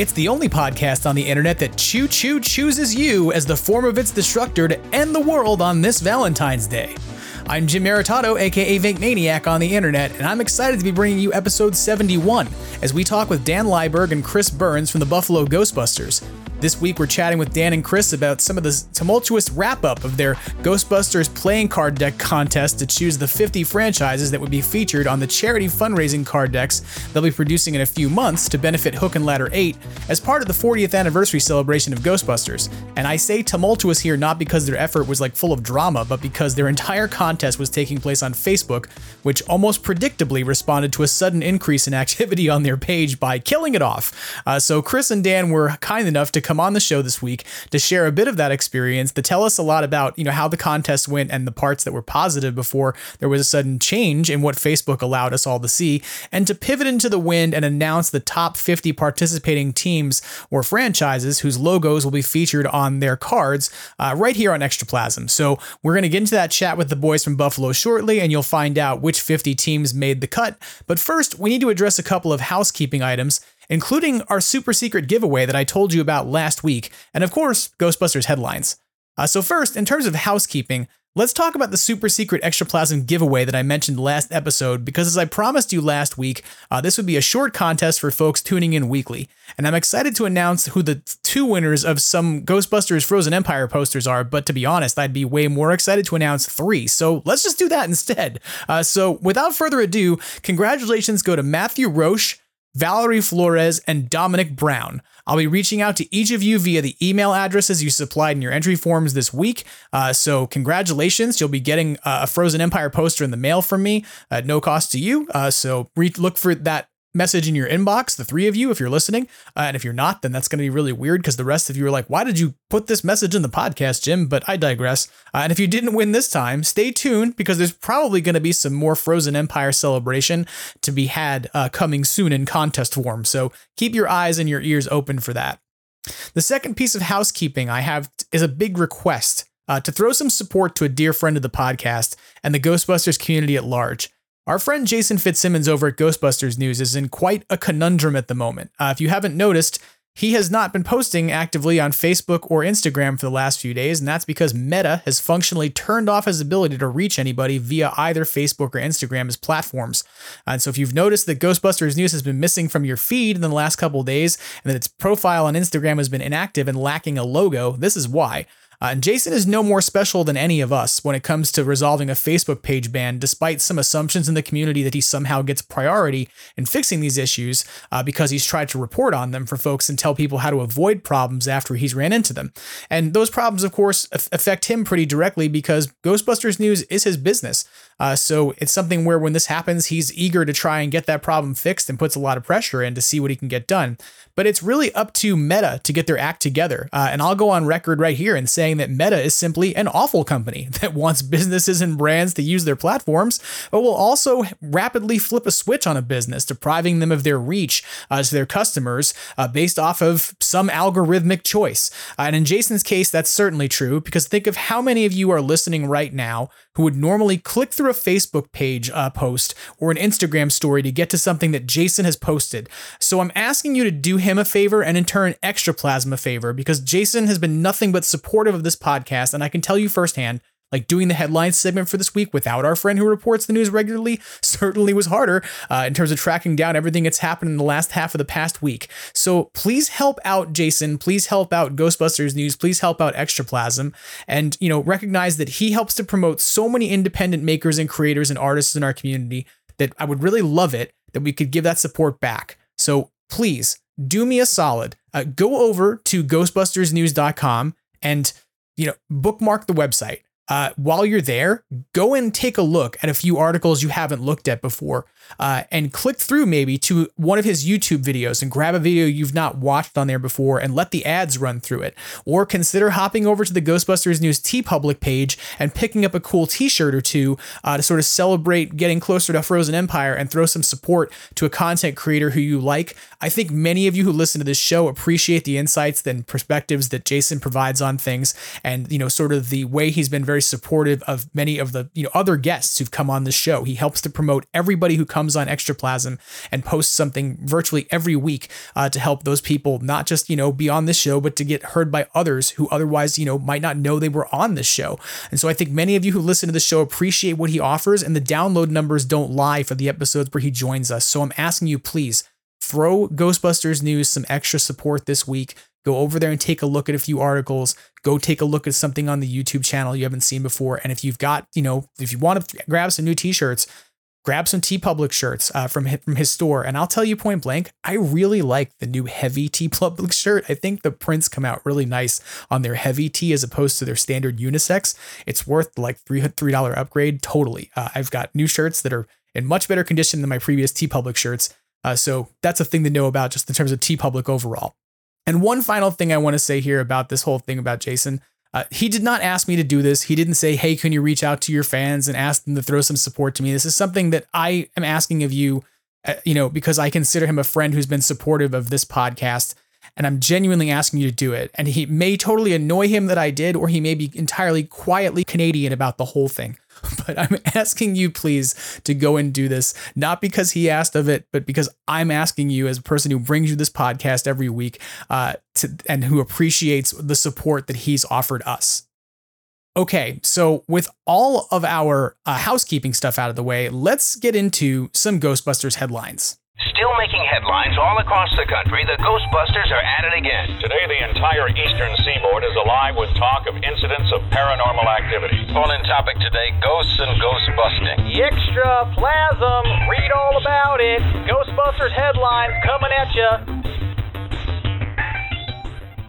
It's the only podcast on the internet that choo choo chooses you as the form of its destructor to end the world on this Valentine's Day. I'm Jim Maritato, aka Venkmaniac on the internet, and I'm excited to be bringing you episode 71 as we talk with Dan Liberg and Chris Burns from the Buffalo Ghostbusters. This week, we're chatting with Dan and Chris about some of the tumultuous wrap up of their Ghostbusters playing card deck contest to choose the 50 franchises that would be featured on the charity fundraising card decks they'll be producing in a few months to benefit Hook and Ladder 8 as part of the 40th anniversary celebration of Ghostbusters. And I say tumultuous here not because their effort was like full of drama, but because their entire contest was taking place on Facebook, which almost predictably responded to a sudden increase in activity on their page by killing it off. Uh, so Chris and Dan were kind enough to come on the show this week to share a bit of that experience, to tell us a lot about, you know, how the contest went and the parts that were positive before there was a sudden change in what Facebook allowed us all to see, and to pivot into the wind and announce the top 50 participating teams or franchises whose logos will be featured on their cards uh, right here on Extraplasm. So we're going to get into that chat with the boys from Buffalo shortly, and you'll find out which 50 teams made the cut. But first, we need to address a couple of housekeeping items including our super secret giveaway that I told you about last week, and of course, Ghostbusters headlines. Uh, so, first, in terms of housekeeping, let's talk about the super secret extraplasm giveaway that I mentioned last episode, because as I promised you last week, uh, this would be a short contest for folks tuning in weekly. And I'm excited to announce who the two winners of some Ghostbusters Frozen Empire posters are, but to be honest, I'd be way more excited to announce three. So let's just do that instead. Uh, so, without further ado, congratulations go to Matthew Roche. Valerie Flores, and Dominic Brown. I'll be reaching out to each of you via the email addresses you supplied in your entry forms this week. Uh, so, congratulations. You'll be getting uh, a Frozen Empire poster in the mail from me at no cost to you. Uh, so, re- look for that message in your inbox, the three of you, if you're listening. Uh, and if you're not, then that's going to be really weird because the rest of you are like, why did you put this message in the podcast, Jim? But I digress. Uh, and if you didn't win this time, stay tuned because there's probably going to be some more Frozen Empire celebration to be had uh, coming soon in contest form. So keep your eyes and your ears open for that. The second piece of housekeeping I have is a big request. Uh, to throw some support to a dear friend of the podcast and the Ghostbusters community at large. Our friend Jason Fitzsimmons over at Ghostbusters News is in quite a conundrum at the moment. Uh, if you haven't noticed, he has not been posting actively on Facebook or Instagram for the last few days, and that's because Meta has functionally turned off his ability to reach anybody via either Facebook or Instagram as platforms. And so if you've noticed that Ghostbusters News has been missing from your feed in the last couple days, and that its profile on Instagram has been inactive and lacking a logo, this is why. Uh, and Jason is no more special than any of us when it comes to resolving a Facebook page ban, despite some assumptions in the community that he somehow gets priority in fixing these issues uh, because he's tried to report on them for folks and tell people how to avoid problems after he's ran into them. And those problems, of course, affect him pretty directly because Ghostbusters News is his business. Uh, so it's something where when this happens, he's eager to try and get that problem fixed and puts a lot of pressure in to see what he can get done. But it's really up to Meta to get their act together. Uh, and I'll go on record right here and saying that Meta is simply an awful company that wants businesses and brands to use their platforms, but will also rapidly flip a switch on a business, depriving them of their reach uh, to their customers uh, based off of some algorithmic choice. Uh, and in Jason's case, that's certainly true because think of how many of you are listening right now who would normally click through a Facebook page uh, post or an Instagram story to get to something that Jason has posted. So I'm asking you to do him a favor and in turn Extraplasm a favor because Jason has been nothing but supportive of this podcast, and I can tell you firsthand like doing the headlines segment for this week without our friend who reports the news regularly certainly was harder uh, in terms of tracking down everything that's happened in the last half of the past week. So please help out Jason. Please help out Ghostbusters News. Please help out Extraplasm. And, you know, recognize that he helps to promote so many independent makers and creators and artists in our community that I would really love it that we could give that support back. So please do me a solid. Uh, go over to ghostbustersnews.com and, you know, bookmark the website uh, while you're there, go and take a look at a few articles you haven't looked at before. Uh, and click through maybe to one of his YouTube videos and grab a video you've not watched on there before and let the ads run through it. Or consider hopping over to the Ghostbusters News TeePublic page and picking up a cool t shirt or two uh, to sort of celebrate getting closer to Frozen Empire and throw some support to a content creator who you like. I think many of you who listen to this show appreciate the insights and perspectives that Jason provides on things and, you know, sort of the way he's been very supportive of many of the, you know, other guests who've come on the show. He helps to promote everybody who comes on Extraplasm and posts something virtually every week uh, to help those people not just, you know, be on this show, but to get heard by others who otherwise, you know, might not know they were on this show. And so I think many of you who listen to the show appreciate what he offers and the download numbers don't lie for the episodes where he joins us. So I'm asking you, please throw Ghostbusters News some extra support this week. Go over there and take a look at a few articles. Go take a look at something on the YouTube channel you haven't seen before. And if you've got, you know, if you want to grab some new t-shirts, grab some TeePublic shirts uh, from his, from his store. And I'll tell you point blank, I really like the new heavy TeePublic shirt. I think the prints come out really nice on their heavy tee as opposed to their standard unisex. It's worth like three three dollar upgrade totally. Uh, I've got new shirts that are in much better condition than my previous TeePublic shirts. Uh, so that's a thing to know about just in terms of TeePublic overall. And one final thing I want to say here about this whole thing about Jason. Uh, he did not ask me to do this. He didn't say, hey, can you reach out to your fans and ask them to throw some support to me? This is something that I am asking of you, uh, you know, because I consider him a friend who's been supportive of this podcast. And I'm genuinely asking you to do it. And he may totally annoy him that I did, or he may be entirely quietly Canadian about the whole thing. but I'm asking you, please, to go and do this, not because he asked of it, but because I'm asking you, as a person who brings you this podcast every week, uh, to, and who appreciates the support that he's offered us. Okay, so with all of our uh, housekeeping stuff out of the way, let's get into some Ghostbusters headlines. Still making headlines all across the country, the Ghostbusters are at it again. Today, the entire eastern seaboard is alive with talk of incidents of paranormal activity. Call-in topic today, ghosts and ghost busting. Extra plasm, read all about it. Ghostbusters headlines coming at you.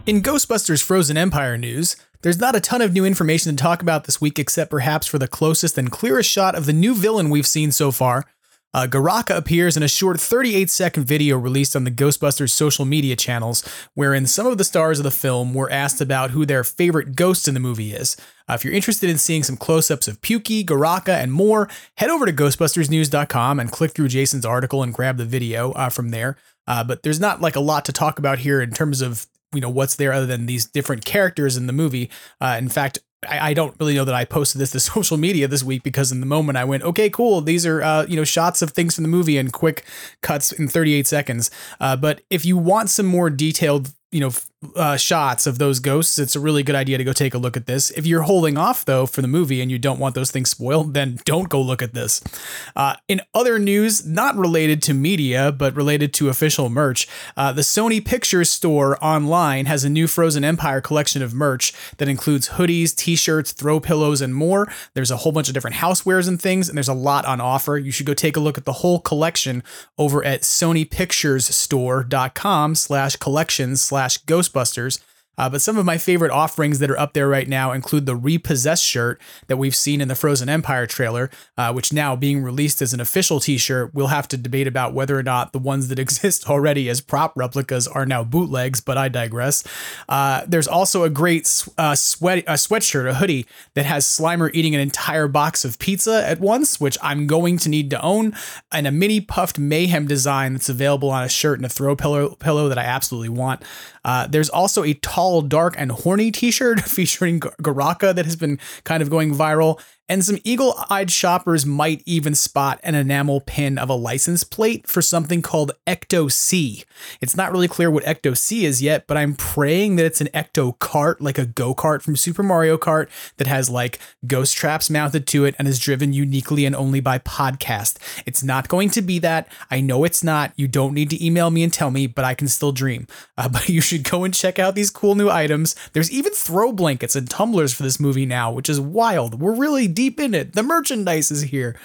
In Ghostbusters Frozen Empire news, there's not a ton of new information to talk about this week except perhaps for the closest and clearest shot of the new villain we've seen so far, uh, Garraka appears in a short 38 second video released on the Ghostbusters social media channels, wherein some of the stars of the film were asked about who their favorite ghost in the movie is. Uh, if you're interested in seeing some close ups of Pukey, Garraka, and more, head over to GhostbustersNews.com and click through Jason's article and grab the video uh, from there. Uh, but there's not like a lot to talk about here in terms of you know what's there other than these different characters in the movie. Uh, in fact, I, I, don't really know that I posted this to social media this week because in the moment I went, okay, cool. These are uh, you know shots of things from the movie and quick cuts in 38 seconds. Uh, but if you want some more detailed you know uh, shots of those ghosts, it's a really good idea to go take a look at this. If you're holding off though for the movie and you don't want those things spoiled, then don't go look at this. Uh, in other news, not related to media but related to official merch, uh, the Sony Pictures Store online has a new Frozen Empire collection of merch that includes hoodies, t-shirts, throw pillows, and more. There's a whole bunch of different housewares and things, and there's a lot on offer. You should go take a look at the whole collection over at SonyPicturesStore.com Ghostbusters uh, but some of my favorite offerings that are up there right now include the Repossessed shirt that we've seen in the Frozen Empire trailer, uh, which now being released as an official t shirt, we'll have to debate about whether or not the ones that exist already as prop replicas are now bootlegs, but I digress. Uh, there's also a great uh, sweat a sweatshirt, a hoodie that has Slimer eating an entire box of pizza at once, which I'm going to need to own, and a mini puffed mayhem design that's available on a shirt and a throw pillow, pillow that I absolutely want. Uh, there's also a tall tall, dark, and horny t shirt featuring Garraka that has been kind of going viral and some eagle eyed shoppers might even spot an enamel pin of a license plate for something called Ecto C. It's not really clear what Ecto C is yet, but I'm praying that it's an Ecto cart, like a go kart from Super Mario Kart, that has like ghost traps mounted to it and is driven uniquely and only by podcast. It's not going to be that. I know it's not. You don't need to email me and tell me, but I can still dream. Uh, but you should go and check out these cool new items. There's even throw blankets and tumblers for this movie now, which is wild. We're really deep deep in it. The merchandise is here.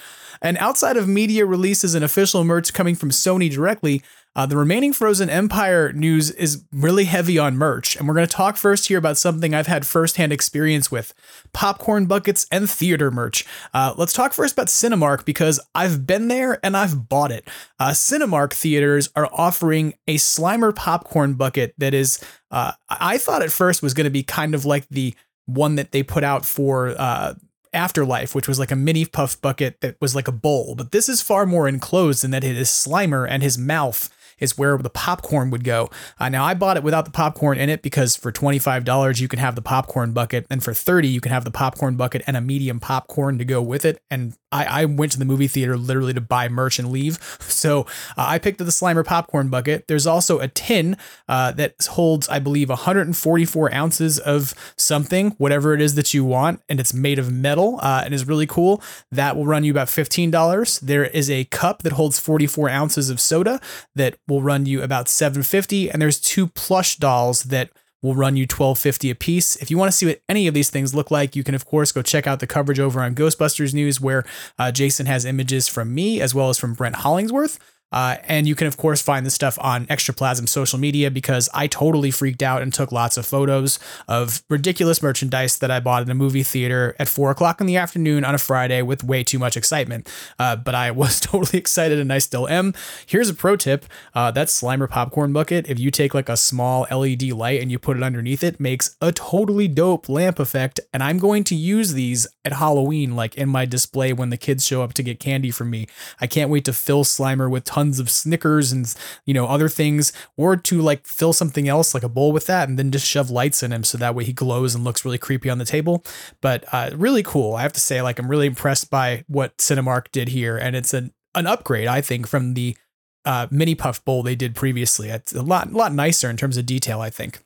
And outside of media releases and official merch coming from Sony directly, uh, the remaining Frozen Empire news is really heavy on merch. And we're going to talk first here about something I've had firsthand experience with popcorn buckets and theater merch. Uh, let's talk first about Cinemark because I've been there and I've bought it. Uh, Cinemark theaters are offering a Slimer popcorn bucket that is, uh, I thought at first was going to be kind of like the one that they put out for uh, Afterlife, which was like a mini puff bucket that was like a bowl. But this is far more enclosed in that it is Slimer and his mouth is where the popcorn would go. Uh, now I bought it without the popcorn in it because for $25 you can have the popcorn bucket and for 30 you can have the popcorn bucket and a medium popcorn to go with it. And I, I went to the movie theater literally to buy merch and leave. So uh, I picked up the Slimer popcorn bucket. There's also a tin uh, that holds, I believe, 144 ounces of something, whatever it is that you want, and it's made of metal uh, and is really cool. That will run you about $15. There is a cup that holds 44 ounces of soda that will run you about 750 and there's two plush dolls that will run you 1250 a piece. If you want to see what any of these things look like, you can of course go check out the coverage over on Ghostbusters News where uh, Jason has images from me as well as from Brent Hollingsworth. Uh, and you can, of course, find this stuff on Extraplasm social media because I totally freaked out and took lots of photos of ridiculous merchandise that I bought in a movie theater at four o'clock in the afternoon on a Friday with way too much excitement. Uh, but I was totally excited and I still am. Here's a pro tip uh, that Slimer popcorn bucket, if you take like a small LED light and you put it underneath it, makes a totally dope lamp effect. And I'm going to use these at Halloween, like in my display when the kids show up to get candy from me. I can't wait to fill Slimer with tons of Snickers and you know other things, or to like fill something else like a bowl with that, and then just shove lights in him so that way he glows and looks really creepy on the table. But uh, really cool. I have to say, like I'm really impressed by what Cinemark did here, and it's an an upgrade, I think, from the uh, mini puff bowl they did previously. It's a lot lot nicer in terms of detail, I think.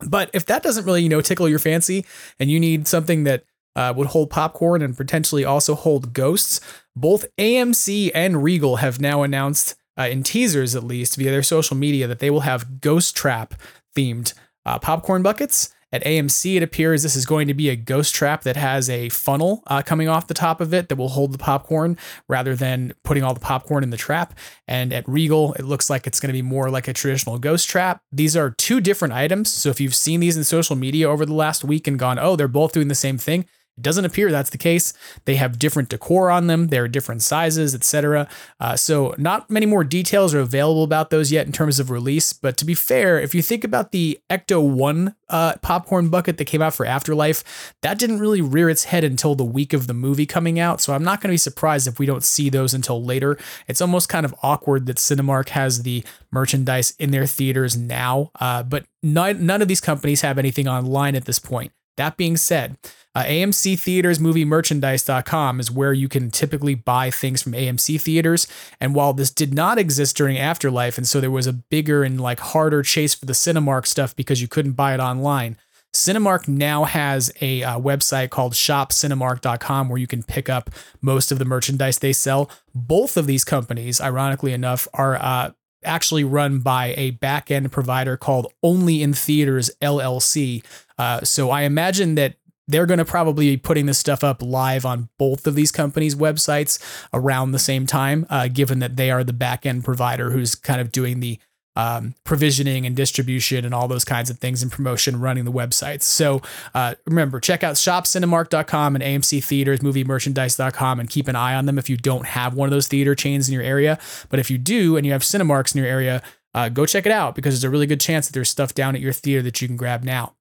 But if that doesn't really, you know, tickle your fancy and you need something that uh, would hold popcorn and potentially also hold ghosts. Both AMC and Regal have now announced, uh, in teasers at least, via their social media, that they will have ghost trap themed uh, popcorn buckets. At AMC, it appears this is going to be a ghost trap that has a funnel uh, coming off the top of it that will hold the popcorn rather than putting all the popcorn in the trap. And at Regal, it looks like it's going to be more like a traditional ghost trap. These are two different items. So if you've seen these in social media over the last week and gone, oh, they're both doing the same thing, it doesn't appear that's the case. They have different decor on them. They're different sizes, etc. Uh, so not many more details are available about those yet in terms of release. But to be fair, if you think about the Ecto One uh, popcorn bucket that came out for Afterlife, that didn't really rear its head until the week of the movie coming out. So I'm not going to be surprised if we don't see those until later. It's almost kind of awkward that Cinemark has the merchandise in their theaters now, uh, but none, none of these companies have anything online at this point. That being said, uh, AMC Theaters Movie Merchandise.com is where you can typically buy things from AMC theaters. And while this did not exist during Afterlife, and so there was a bigger and like harder chase for the Cinemark stuff because you couldn't buy it online, Cinemark now has a uh, website called shopcinemark.com where you can pick up most of the merchandise they sell. Both of these companies, ironically enough, are uh, actually run by a back end provider called Only in Theaters LLC. Uh, so I imagine that they're going to probably be putting this stuff up live on both of these companies' websites around the same time, uh, given that they are the back end provider who's kind of doing the um, provisioning and distribution and all those kinds of things and promotion running the websites. So uh, remember, check out shopcinemark.com and AMC Theaters, moviemerchandise.com, and keep an eye on them if you don't have one of those theater chains in your area. But if you do and you have Cinemarks in your area, uh, go check it out because there's a really good chance that there's stuff down at your theater that you can grab now.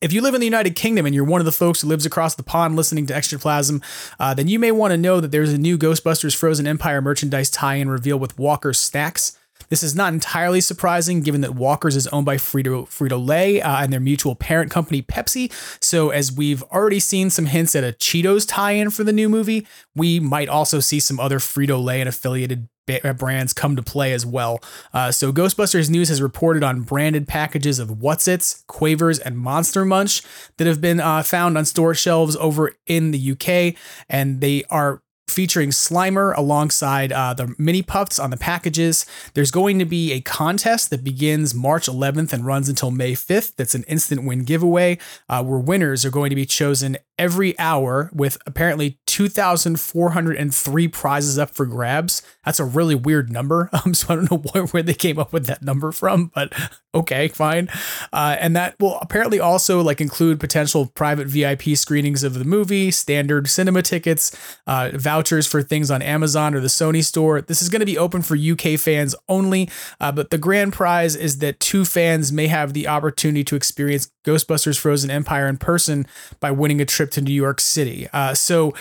If you live in the United Kingdom and you're one of the folks who lives across the pond listening to Extraplasm, uh, then you may want to know that there's a new Ghostbusters Frozen Empire merchandise tie in reveal with Walker Snacks. This is not entirely surprising given that Walker's is owned by Frito, Frito-Lay uh, and their mutual parent company Pepsi. So as we've already seen some hints at a Cheetos tie-in for the new movie, we might also see some other Frito-Lay and affiliated uh, brands come to play as well. Uh, so Ghostbusters News has reported on branded packages of Wotsits, Quavers, and Monster Munch that have been uh, found on store shelves over in the UK, and they are featuring Slimer alongside uh, the mini puffs on the packages. There's going to be a contest that begins March 11th and runs until May 5th. That's an instant win giveaway uh, where winners are going to be chosen every hour with apparently 2,403 prizes up for grabs. That's a really weird number. Um, so I don't know where, they came up with that number from, but okay, fine. Uh, and that will apparently also like include potential private VIP screenings of the movie, standard cinema tickets, uh, vouchers for things on Amazon or the Sony store. This is going to be open for UK fans only, uh, but the grand prize is that two fans may have the opportunity to experience Ghostbusters Frozen Empire in person by winning a trip to New York City. Uh, so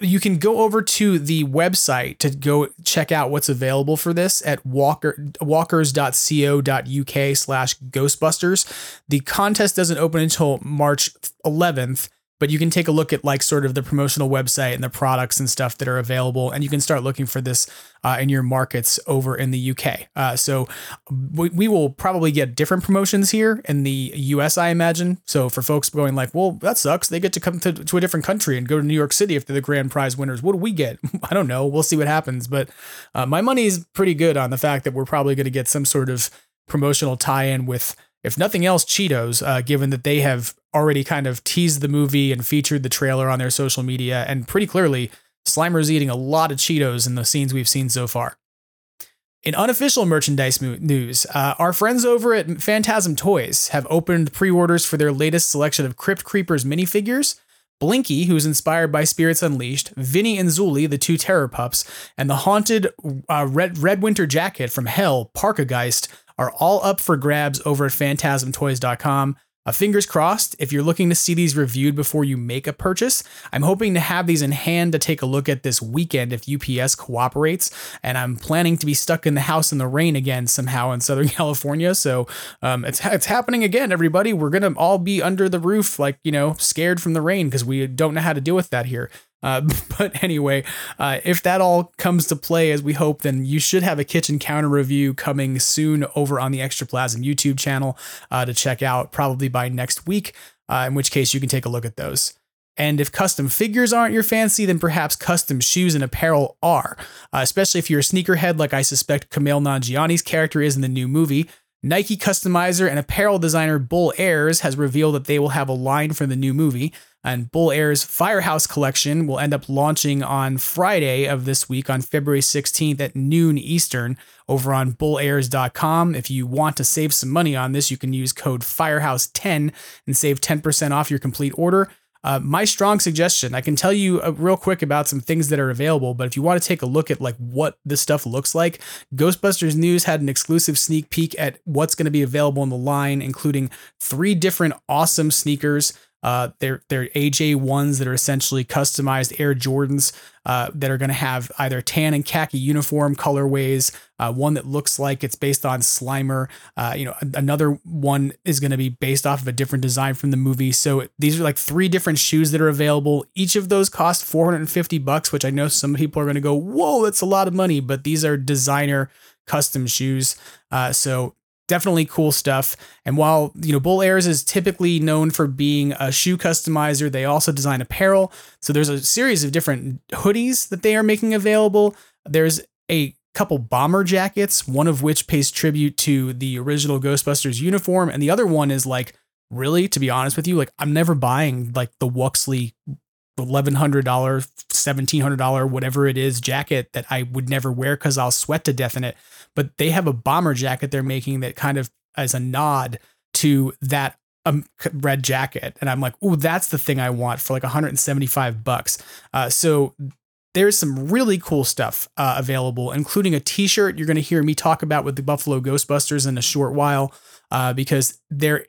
you can go over to the website to go check out what's available for this at walker walkers.co.uk slash ghostbusters the contest doesn't open until march 11th but you can take a look at like sort of the promotional website and the products and stuff that are available and you can start looking for this uh, in your markets over in the uk uh, so we, we will probably get different promotions here in the us i imagine. So for folks going like well that sucks they get to come to, to a different country and go to new york city if they're the grand prize winners. What do we get? I don't know. We'll see what happens. But uh, my money is pretty good on the fact that we're probably going to get some sort of promotional tie-in with if nothing else, Cheetos, uh, given that they have already kind of teased the movie and featured the trailer on their social media. And pretty clearly, Slimer's eating a lot of Cheetos in the scenes we've seen so far. In unofficial merchandise news, uh, our friends over at Phantasm Toys have opened pre orders for their latest selection of Crypt Creepers minifigures. Blinky, who's inspired by Spirits Unleashed, Vinny and Zuli, the two terror pups, and the haunted uh, red, red winter jacket from Hell, Parkageist, are all up for grabs over at phantasmtoys.com. Uh, fingers crossed, if you're looking to see these reviewed before you make a purchase, I'm hoping to have these in hand to take a look at this weekend if UPS cooperates. And I'm planning to be stuck in the house in the rain again somehow in Southern California. So um, it's, it's happening again, everybody. We're going to all be under the roof, like, you know, scared from the rain because we don't know how to deal with that here. Uh, but anyway, uh, if that all comes to play as we hope, then you should have a kitchen counter review coming soon over on the Extraplasm YouTube channel uh, to check out, probably by next week. Uh, in which case, you can take a look at those. And if custom figures aren't your fancy, then perhaps custom shoes and apparel are, uh, especially if you're a sneakerhead like I suspect Kumail Nanjiani's character is in the new movie. Nike customizer and apparel designer Bull Ayres has revealed that they will have a line for the new movie. And Bull Air's Firehouse collection will end up launching on Friday of this week on February 16th at noon Eastern over on bullayres.com. If you want to save some money on this, you can use code Firehouse10 and save 10% off your complete order. Uh, my strong suggestion, I can tell you uh, real quick about some things that are available, but if you want to take a look at like what this stuff looks like, Ghostbusters News had an exclusive sneak peek at what's going to be available in the line, including three different awesome sneakers uh, they're they're AJ ones that are essentially customized Air Jordans uh, that are going to have either tan and khaki uniform colorways. Uh, one that looks like it's based on Slimer. Uh, you know, another one is going to be based off of a different design from the movie. So these are like three different shoes that are available. Each of those cost 450 bucks, which I know some people are going to go, "Whoa, that's a lot of money!" But these are designer custom shoes. Uh, so definitely cool stuff. And while, you know, Bull Airs is typically known for being a shoe customizer, they also design apparel. So there's a series of different hoodies that they are making available. There's a couple bomber jackets, one of which pays tribute to the original Ghostbusters uniform, and the other one is like really to be honest with you, like I'm never buying like the Wuxley $1100 $1700 whatever it is jacket that I would never wear cuz I'll sweat to death in it but they have a bomber jacket they're making that kind of as a nod to that um, red jacket. And I'm like, oh, that's the thing I want for like 175 bucks. Uh, so there's some really cool stuff uh, available, including a T-shirt you're going to hear me talk about with the Buffalo Ghostbusters in a short while, uh, because they're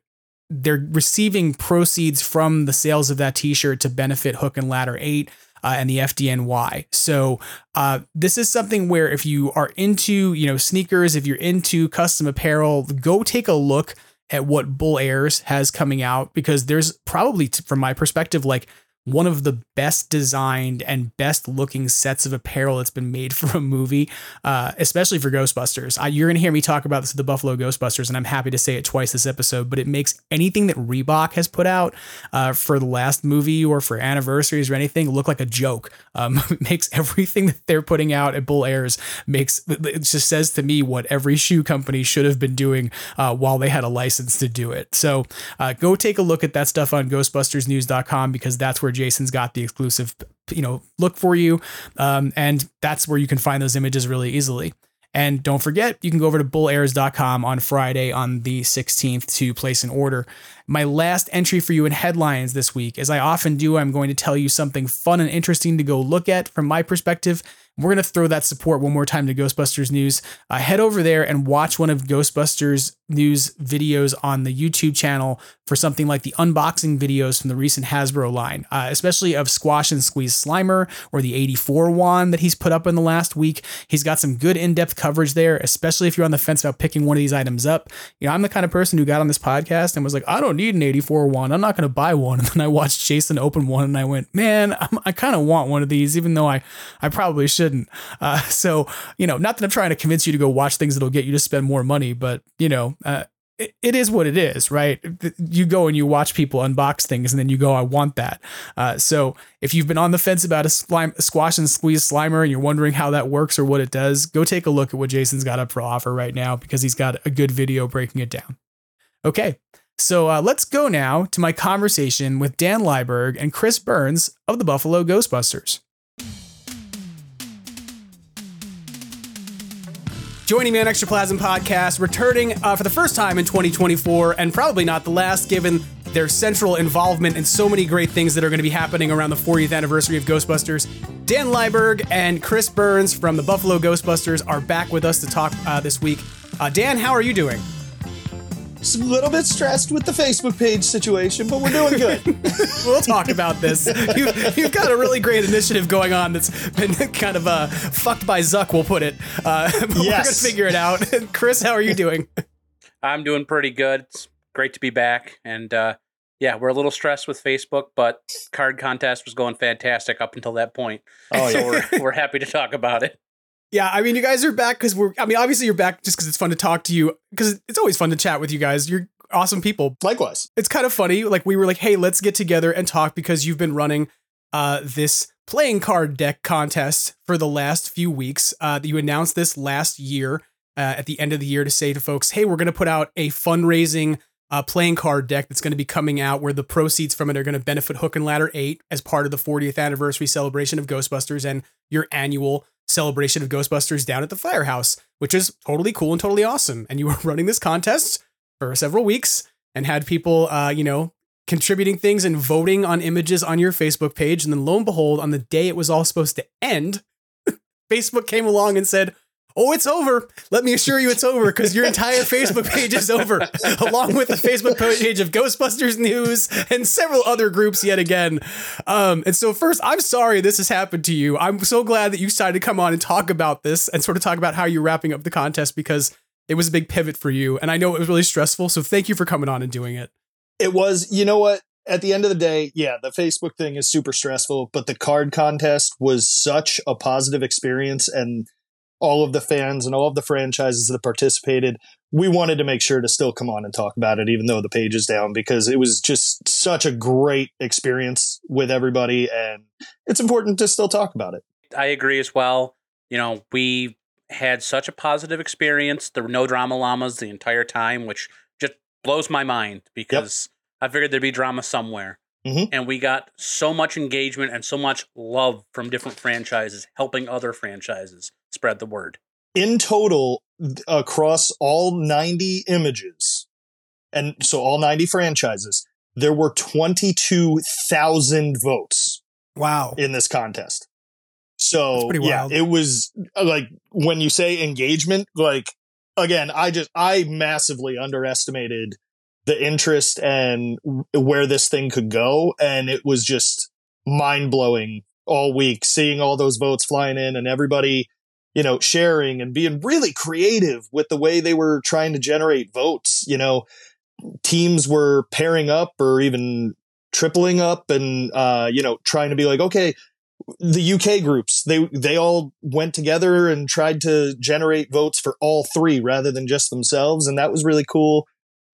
they're receiving proceeds from the sales of that T-shirt to benefit Hook and Ladder Eight uh, and the FDNY. So uh, this is something where if you are into you know sneakers, if you're into custom apparel, go take a look at what Bull Airs has coming out because there's probably, from my perspective, like one of the best designed and best looking sets of apparel that's been made for a movie, uh, especially for Ghostbusters. I, you're going to hear me talk about this with the Buffalo Ghostbusters, and I'm happy to say it twice this episode, but it makes anything that Reebok has put out uh, for the last movie or for anniversaries or anything look like a joke. Um, makes everything that they're putting out at Bull Airs makes it just says to me what every shoe company should have been doing uh, while they had a license to do it. So uh, go take a look at that stuff on GhostbustersNews.com because that's where where Jason's got the exclusive, you know, look for you. Um, and that's where you can find those images really easily. And don't forget, you can go over to bullairs.com on Friday on the 16th to place an order. My last entry for you in headlines this week, as I often do, I'm going to tell you something fun and interesting to go look at from my perspective. We're going to throw that support one more time to Ghostbusters News. Uh, head over there and watch one of Ghostbusters News videos on the YouTube channel for something like the unboxing videos from the recent Hasbro line, uh, especially of Squash and Squeeze Slimer or the 84 wand that he's put up in the last week. He's got some good in depth coverage there, especially if you're on the fence about picking one of these items up. You know, I'm the kind of person who got on this podcast and was like, I don't need an 84 wand. I'm not going to buy one. And then I watched Jason open one and I went, man, I'm, i kind of want one of these, even though I, I probably shouldn't. Uh, so, you know, not that I'm trying to convince you to go watch things that'll get you to spend more money, but, you know, uh, it, it is what it is, right? You go and you watch people unbox things and then you go, I want that. Uh, so if you've been on the fence about a, slime, a squash and squeeze slimer and you're wondering how that works or what it does, go take a look at what Jason's got up for offer right now because he's got a good video breaking it down. Okay, so uh, let's go now to my conversation with Dan Liberg and Chris Burns of the Buffalo Ghostbusters. Joining me on Extraplasm Podcast, returning uh, for the first time in 2024, and probably not the last, given their central involvement in so many great things that are going to be happening around the 40th anniversary of Ghostbusters. Dan Liberg and Chris Burns from the Buffalo Ghostbusters are back with us to talk uh, this week. Uh, Dan, how are you doing? A little bit stressed with the Facebook page situation, but we're doing good. we'll talk about this. You, have got a really great initiative going on that's been kind of uh, fucked by Zuck, we'll put it. Uh, but yes. We're going to figure it out. Chris, how are you doing? I'm doing pretty good. It's great to be back. And uh, yeah, we're a little stressed with Facebook, but card contest was going fantastic up until that point. Oh, so yeah. we're, we're happy to talk about it. Yeah, I mean, you guys are back because we're. I mean, obviously you're back just because it's fun to talk to you. Because it's always fun to chat with you guys. You're awesome people. Likewise, it's kind of funny. Like we were like, hey, let's get together and talk because you've been running uh this playing card deck contest for the last few weeks. Uh, you announced this last year uh, at the end of the year to say to folks, hey, we're going to put out a fundraising uh, playing card deck that's going to be coming out where the proceeds from it are going to benefit Hook and Ladder 8 as part of the 40th anniversary celebration of Ghostbusters and your annual celebration of Ghostbusters down at the firehouse, which is totally cool and totally awesome. And you were running this contest for several weeks and had people, uh, you know, contributing things and voting on images on your Facebook page. And then lo and behold, on the day it was all supposed to end, Facebook came along and said, Oh, it's over. Let me assure you it's over because your entire Facebook page is over, along with the Facebook page of Ghostbusters News and several other groups yet again. Um, and so, first, I'm sorry this has happened to you. I'm so glad that you decided to come on and talk about this and sort of talk about how you're wrapping up the contest because it was a big pivot for you. And I know it was really stressful. So, thank you for coming on and doing it. It was, you know what? At the end of the day, yeah, the Facebook thing is super stressful, but the card contest was such a positive experience. And all of the fans and all of the franchises that participated, we wanted to make sure to still come on and talk about it, even though the page is down, because it was just such a great experience with everybody. And it's important to still talk about it. I agree as well. You know, we had such a positive experience. There were no drama llamas the entire time, which just blows my mind because yep. I figured there'd be drama somewhere. Mm-hmm. And we got so much engagement and so much love from different franchises helping other franchises spread the word. In total, across all 90 images, and so all 90 franchises, there were 22,000 votes. Wow. In this contest. So, yeah, it was uh, like when you say engagement, like, again, I just, I massively underestimated the interest and where this thing could go. And it was just mind blowing all week seeing all those votes flying in and everybody you know, sharing and being really creative with the way they were trying to generate votes. You know, teams were pairing up or even tripling up and, uh, you know, trying to be like, okay, the UK groups, they, they all went together and tried to generate votes for all three rather than just themselves. And that was really cool.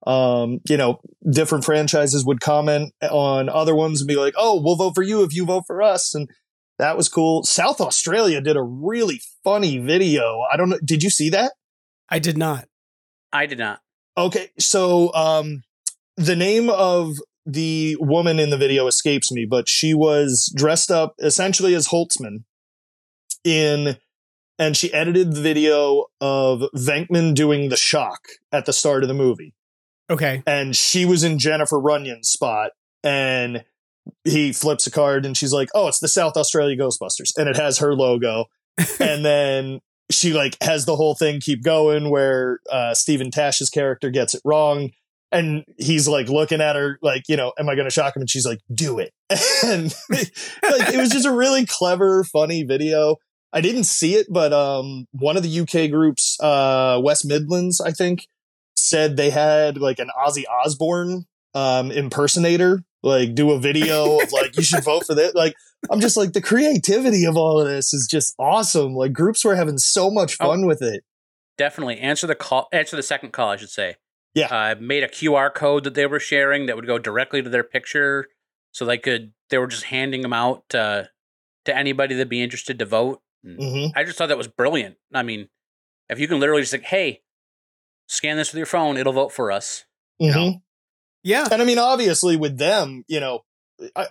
Um, you know, different franchises would comment on other ones and be like, Oh, we'll vote for you if you vote for us. And, that was cool. South Australia did a really funny video. I don't know. Did you see that? I did not. I did not. Okay. So, um, the name of the woman in the video escapes me, but she was dressed up essentially as Holtzman in, and she edited the video of Venkman doing the shock at the start of the movie. Okay. And she was in Jennifer Runyon's spot and he flips a card and she's like, Oh, it's the South Australia Ghostbusters. And it has her logo. and then she like has the whole thing keep going where uh Steven Tash's character gets it wrong. And he's like looking at her like, you know, am I gonna shock him? And she's like, do it. and like it was just a really clever, funny video. I didn't see it, but um one of the UK groups, uh West Midlands, I think, said they had like an Ozzy Osbourne um impersonator like do a video of like you should vote for this like i'm just like the creativity of all of this is just awesome. Like groups were having so much fun oh, with it. Definitely. Answer the call answer the second call i should say. Yeah. I uh, made a qr code that they were sharing that would go directly to their picture so they could they were just handing them out uh, to anybody that'd be interested to vote. Mm-hmm. i just thought that was brilliant. I mean if you can literally just like hey scan this with your phone it'll vote for us. Mm-hmm. you know? Yeah. And I mean, obviously with them, you know,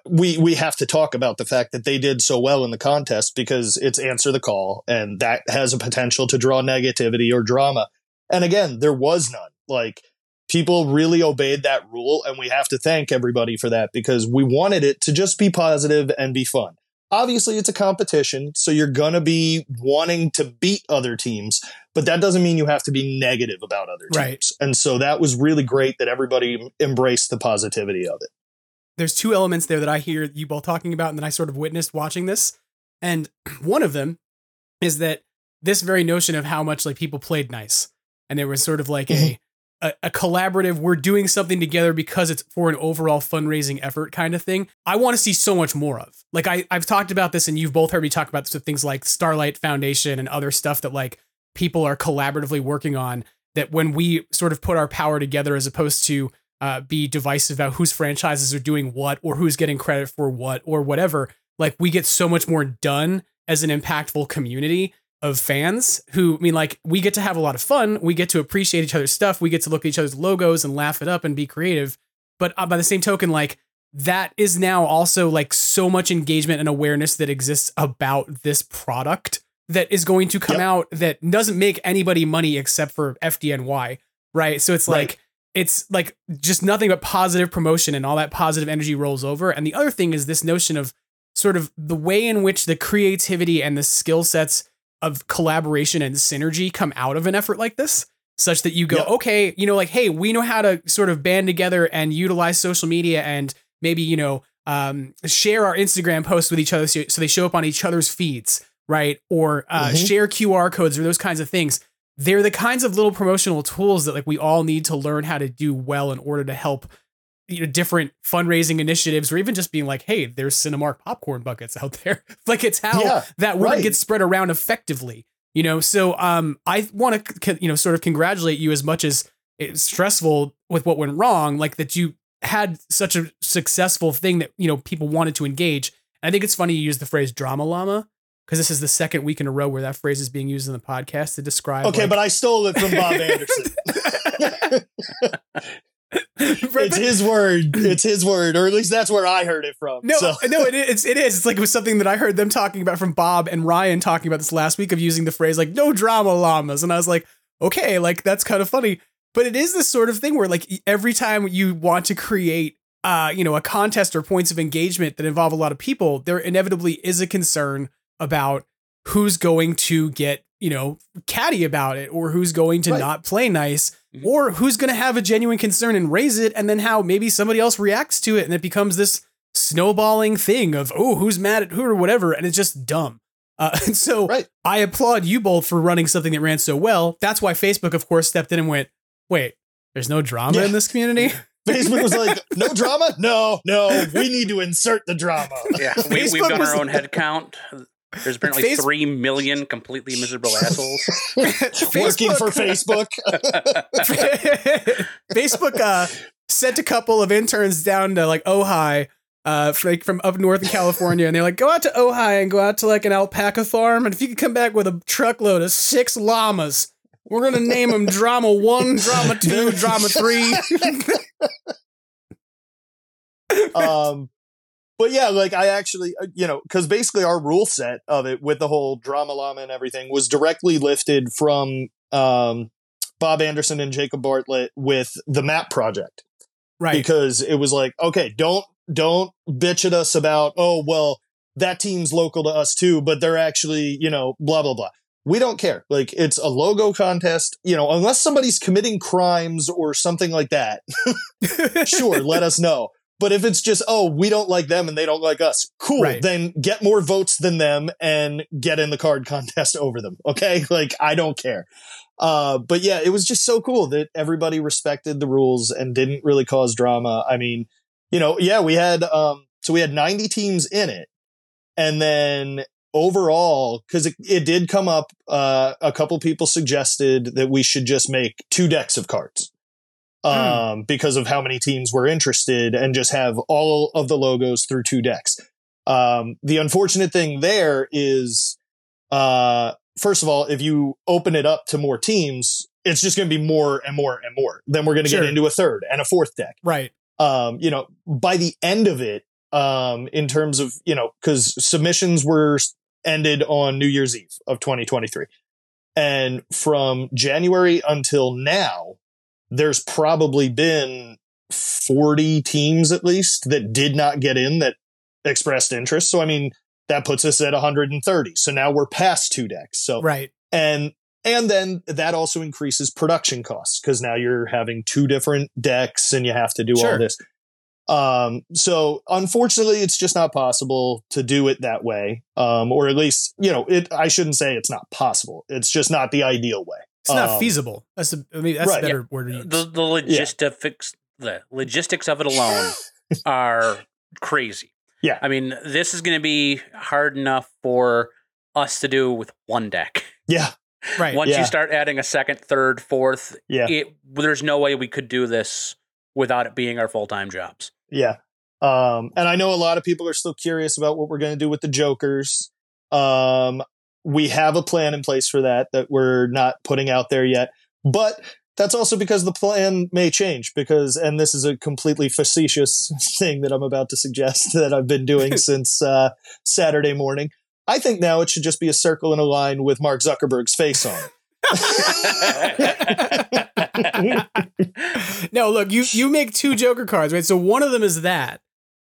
we we have to talk about the fact that they did so well in the contest because it's answer the call and that has a potential to draw negativity or drama. And again, there was none. Like people really obeyed that rule and we have to thank everybody for that because we wanted it to just be positive and be fun obviously it's a competition, so you're gonna be wanting to beat other teams, but that doesn't mean you have to be negative about other teams. Right. And so that was really great that everybody embraced the positivity of it. There's two elements there that I hear you both talking about and that I sort of witnessed watching this. And one of them is that this very notion of how much like people played nice. And there was sort of like Mm-hmm. a a, a, collaborative, we're doing something together because it's for an overall fundraising effort kind of thing. I want to see so much more of. Like I, I've talked about this and you've both heard me talk about this with things like Starlight Foundation and other stuff that like people are collaboratively working on that when we sort of put our power together as opposed to uh, be divisive about whose franchises are doing what or who's getting credit for what or whatever, like we get so much more done as an impactful community of fans who I mean like we get to have a lot of fun, we get to appreciate each other's stuff, we get to look at each other's logos and laugh it up and be creative. But uh, by the same token like that is now also like so much engagement and awareness that exists about this product that is going to come yep. out that doesn't make anybody money except for FDNY, right? So it's right. like it's like just nothing but positive promotion and all that positive energy rolls over. And the other thing is this notion of sort of the way in which the creativity and the skill sets of collaboration and synergy come out of an effort like this such that you go yep. okay you know like hey we know how to sort of band together and utilize social media and maybe you know um, share our instagram posts with each other so, so, they show up on each other's feeds right? Or uh, mm-hmm. share qr codes or those kinds of things. They're the kinds of little promotional tools that like we all need to learn how to do well in order to help you know different fundraising initiatives or even just being like hey there's cinemark popcorn buckets out there. Like it's how yeah, that word right. gets spread around effectively you know? So um i want to you know sort of congratulate you as much as it's stressful with what went wrong like that you had such a successful thing that you know people wanted to engage. And i think it's funny you use the phrase drama llama because this is the second week in a row where that phrase is being used in the podcast to describe okay like, but i stole it from bob anderson it's his word. It's his word, or at least that's where I heard it from. No, so. no, it is. It is. It's like it was something that I heard them talking about from Bob and Ryan talking about this last week of using the phrase like "no drama llamas," and I was like, okay, like that's kind of funny. But it is this sort of thing where like every time you want to create, uh, you know, a contest or points of engagement that involve a lot of people, there inevitably is a concern about who's going to get you know catty about it or who's going to right. not play nice mm-hmm. or who's going to have a genuine concern and raise it and then how maybe somebody else reacts to it and it becomes this snowballing thing of oh who's mad at who or whatever and it's just dumb uh, and so right. i applaud you both for running something that ran so well that's why facebook of course stepped in and went wait there's no drama yeah. in this community Facebook was like, no drama? No, no, we need to insert the drama. Yeah, we, have done our own head count. There's apparently Facebook- three million completely miserable assholes working for Facebook. Facebook uh, sent a couple of interns down to like Ojai, uh, like from up north in California, and they're like, go out to Ojai and go out to like an alpaca farm, and if you could come back with a truckload of six llamas, we're gonna name them Drama One, Drama Two, Drama Three. um, but yeah, like I actually, uh, you know, because basically our rule set of it with the whole drama llama and everything was directly lifted from um, Bob Anderson and Jacob Bartlett with the map project. Right. Because it was like, okay, don't don't bitch at us about, oh well, that team's local to us too, but they're actually, you know, blah blah blah. We don't care. Like it's a logo contest, you know, unless somebody's committing crimes or something like that. sure, let us know. But if it's just, oh, we don't like them and they don't like us, cool. Right. Then get more votes than them and get in the card contest over them. Okay. Like I don't care. Uh, but yeah, it was just so cool that everybody respected the rules and didn't really cause drama. I mean, you know, yeah, we had, um, so we had 90 teams in it. And then overall, cause it, it did come up, uh, a couple people suggested that we should just make two decks of cards. Um, mm. because of how many teams were interested and just have all of the logos through two decks. Um, the unfortunate thing there is, uh, first of all, if you open it up to more teams, it's just going to be more and more and more. Then we're going to sure. get into a third and a fourth deck. Right. Um, you know, by the end of it, um, in terms of, you know, cause submissions were ended on New Year's Eve of 2023. And from January until now, there's probably been 40 teams at least that did not get in that expressed interest. So, I mean, that puts us at 130. So now we're past two decks. So, right. And, and then that also increases production costs because now you're having two different decks and you have to do sure. all this. Um, so unfortunately, it's just not possible to do it that way. Um, or at least, you know, it, I shouldn't say it's not possible. It's just not the ideal way. It's not um, feasible. That's a, I mean, that's right, a better yeah. word to use. The, the logistics, yeah. the logistics of it alone are crazy. Yeah. I mean, this is going to be hard enough for us to do with one deck. Yeah. Right. Once yeah. you start adding a second, third, fourth, yeah. It, there's no way we could do this without it being our full time jobs. Yeah. Um, and I know a lot of people are still curious about what we're going to do with the Jokers. Um, we have a plan in place for that that we're not putting out there yet. But that's also because the plan may change because, and this is a completely facetious thing that I'm about to suggest that I've been doing since uh, Saturday morning. I think now it should just be a circle and a line with Mark Zuckerberg's face on no, look, you you make two Joker cards, right? So one of them is that,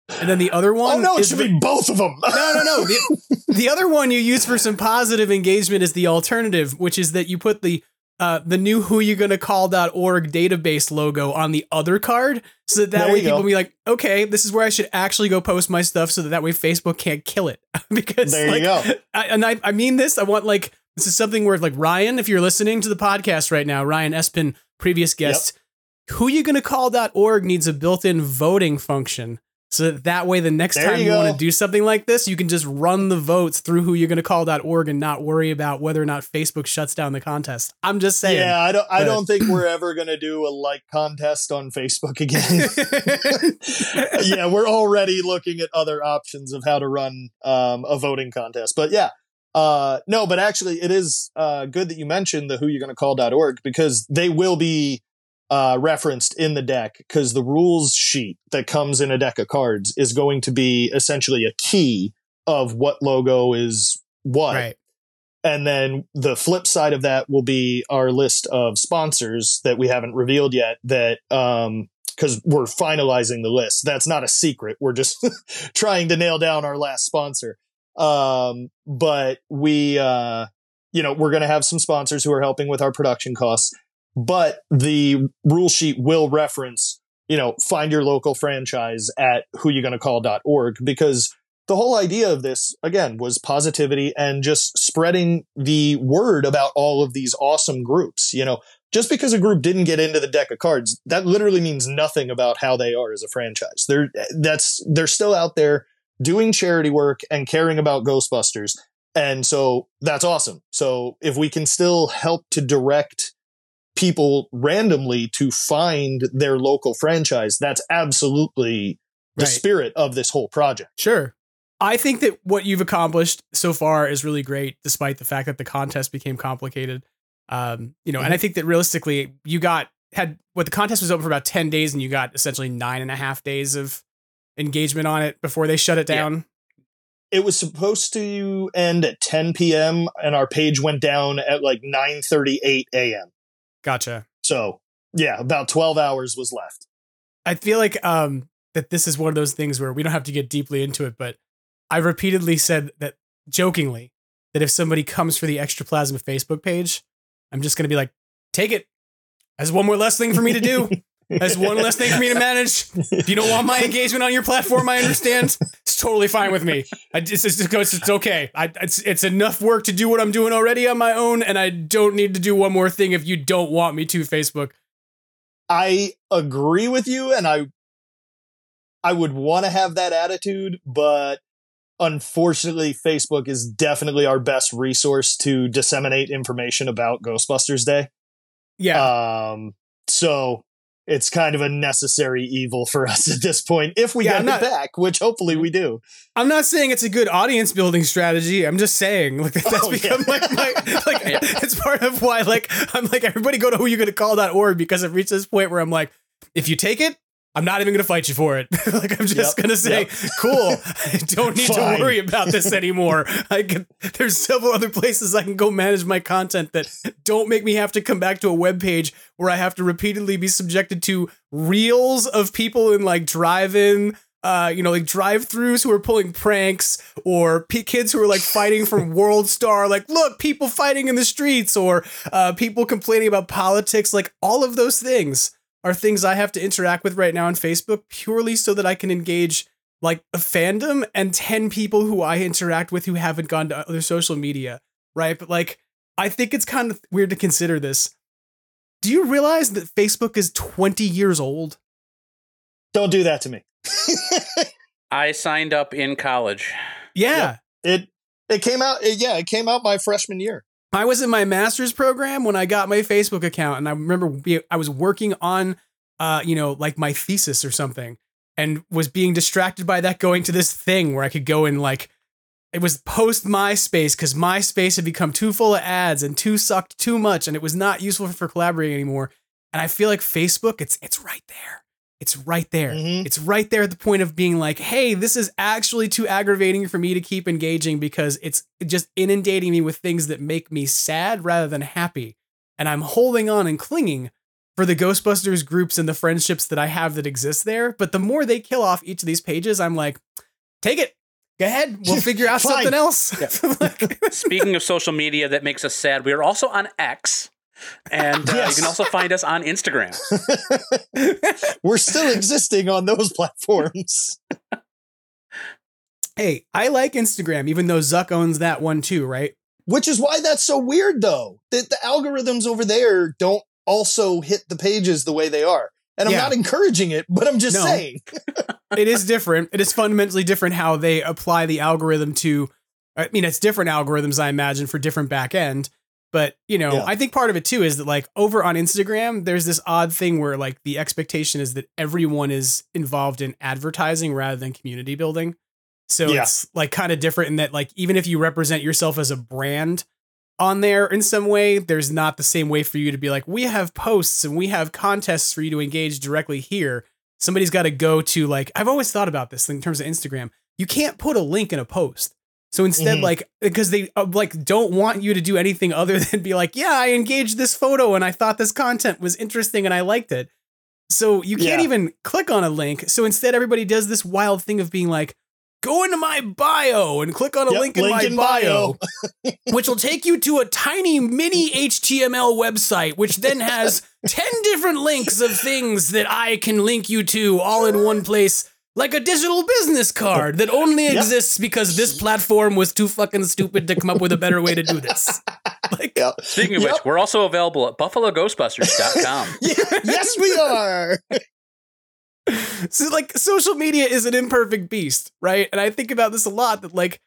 and then the other one. Oh no, it should the, be both of them. no, no, no. The, the other one you use for some positive engagement is the alternative, which is that you put the uh, the new who you gonna call.org database logo on the other card so that that way people go. be like okay this is where i should actually go post my stuff so that that way facebook can't kill it because there like, you go I, and I, I mean this i want like this is something where like ryan if you're listening to the podcast right now ryan espin previous guest yep. who you gonna call.org needs a built-in voting function so that, that way the next there time you, you want to do something like this you can just run the votes through who you're going to call.org and not worry about whether or not facebook shuts down the contest. I'm just saying. Yeah i don't i don't think we're ever going to do a like contest on facebook again. Yeah we're already looking at other options of how to run um, a voting contest but yeah. Uh, no, but actually, it is uh, good that you mentioned the who you're going to call.org because they will be uh, referenced in the deck because the rules sheet that comes in a deck of cards is going to be essentially a key of what logo is what. Right. And then the flip side of that will be our list of sponsors that we haven't revealed yet that, um, cause we're finalizing the list. That's not a secret. We're just trying to nail down our last sponsor. Um, but we, uh, you know, we're going to have some sponsors who are helping with our production costs but the rule sheet will reference, you know, find your local franchise at who you gonna call.org because the whole idea of this, again, was positivity and just spreading the word about all of these awesome groups. You know, just because a group didn't get into the deck of cards, that literally means nothing about how they are as a franchise. They're, that's, they're still out there doing charity work and caring about Ghostbusters. And so that's awesome. So if we can still help to direct people randomly to find their local franchise. That's absolutely the right. spirit of this whole project. Sure. I think that what you've accomplished so far is really great, despite the fact that the contest became complicated. Um, you know, mm-hmm. and I think that realistically, you got had what the contest was open for about 10 days and you got essentially nine and a half days of engagement on it before they shut it down? Yeah it was supposed to end at 10 p.m. and our page went down at like 9:38 a.m. Gotcha. So yeah, about 12 hours was left. I feel like um that this is one of those things where we don't have to get deeply into it, but I repeatedly said that jokingly that if somebody comes for the Extraplasm Facebook page, I'm just gonna be like, take it as one more less thing for me to do. That's one less thing for me to manage. If you don't want my engagement on your platform, I understand. It's totally fine with me. I just, it's, it's, it's okay. I, it's, it's enough work to do what I'm doing already on my own, and I don't need to do one more thing if you don't want me to, Facebook. I agree with you, and I I would want to have that attitude, but unfortunately, Facebook is definitely our best resource to disseminate information about Ghostbusters Day. Yeah. Um. So it's kind of a necessary evil for us at this point if we yeah, get not, it back, which hopefully we do. I'm not saying it's a good audience building strategy. I'm just saying like that's oh, become yeah. like my like yeah. it's part of why like I'm like everybody go to who you gonna call.org because it reached this point where I'm like, if you take it, I'm not even going to fight you for it. like I'm just yep, going to say, yep. cool. I don't need Fine. to worry about this anymore. I can, there's several other places I can go manage my content that don't make me have to come back to a web page where I have to repeatedly be subjected to reels of people in like drive-in uh, you know, like drive-throughs who are pulling pranks, or p- kids who are like fighting from World Star, like look, people fighting in the streets, or uh, people complaining about politics, like all of those things are things I have to interact with right now on Facebook purely so that I can engage like a fandom and 10 people who I interact with who haven't gone to other social media, right? But like, I think it's kind of weird to consider this. Do you realize that Facebook is 20 years old? Don't do that to me. I signed up in college. Yeah. It it came out it, yeah, it came out my freshman year. I was in my master's program when I got my Facebook account, and I remember I was working on, uh, you know, like my thesis or something, and was being distracted by that, going to this thing where I could go and like, it was post MySpace because MySpace had become too full of ads and too sucked too much, and it was not useful for collaborating anymore. And I feel like Facebook, it's it's right there. It's right there. Mm-hmm. It's right there at the point of being like, hey, this is actually too aggravating for me to keep engaging because it's just inundating me with things that make me sad rather than happy. And I'm holding on and clinging for the Ghostbusters groups and the friendships that I have that exist there. But the more they kill off each of these pages, I'm like, take it. Go ahead. We'll figure out something else. Yeah. Speaking of social media that makes us sad, we are also on X. And uh, yes. you can also find us on Instagram. We're still existing on those platforms. hey, I like Instagram, even though Zuck owns that one too, right? Which is why that's so weird, though. That the algorithms over there don't also hit the pages the way they are. And I'm yeah. not encouraging it, but I'm just no. saying. it is different. It is fundamentally different how they apply the algorithm to. I mean, it's different algorithms, I imagine, for different back end. But, you know, yeah. I think part of it too is that like over on Instagram, there's this odd thing where like the expectation is that everyone is involved in advertising rather than community building. So yeah. it's like kind of different in that like even if you represent yourself as a brand on there in some way, there's not the same way for you to be like, we have posts and we have contests for you to engage directly here. Somebody's got to go to like, I've always thought about this in terms of Instagram. You can't put a link in a post. So instead, mm-hmm. like, because they uh, like don't want you to do anything other than be like, yeah, I engaged this photo and I thought this content was interesting and I liked it. So you can't yeah. even click on a link. So instead, everybody does this wild thing of being like, go into my bio and click on a yep, link in link my in bio, bio. which will take you to a tiny mini HTML website, which then has 10 different links of things that I can link you to all in one place like a digital business card that only yep. exists because this platform was too fucking stupid to come up with a better way to do this. Like, yep. Speaking of yep. which, we're also available at buffaloghostbusters.com. yes, we are. so like social media is an imperfect beast, right? And I think about this a lot that like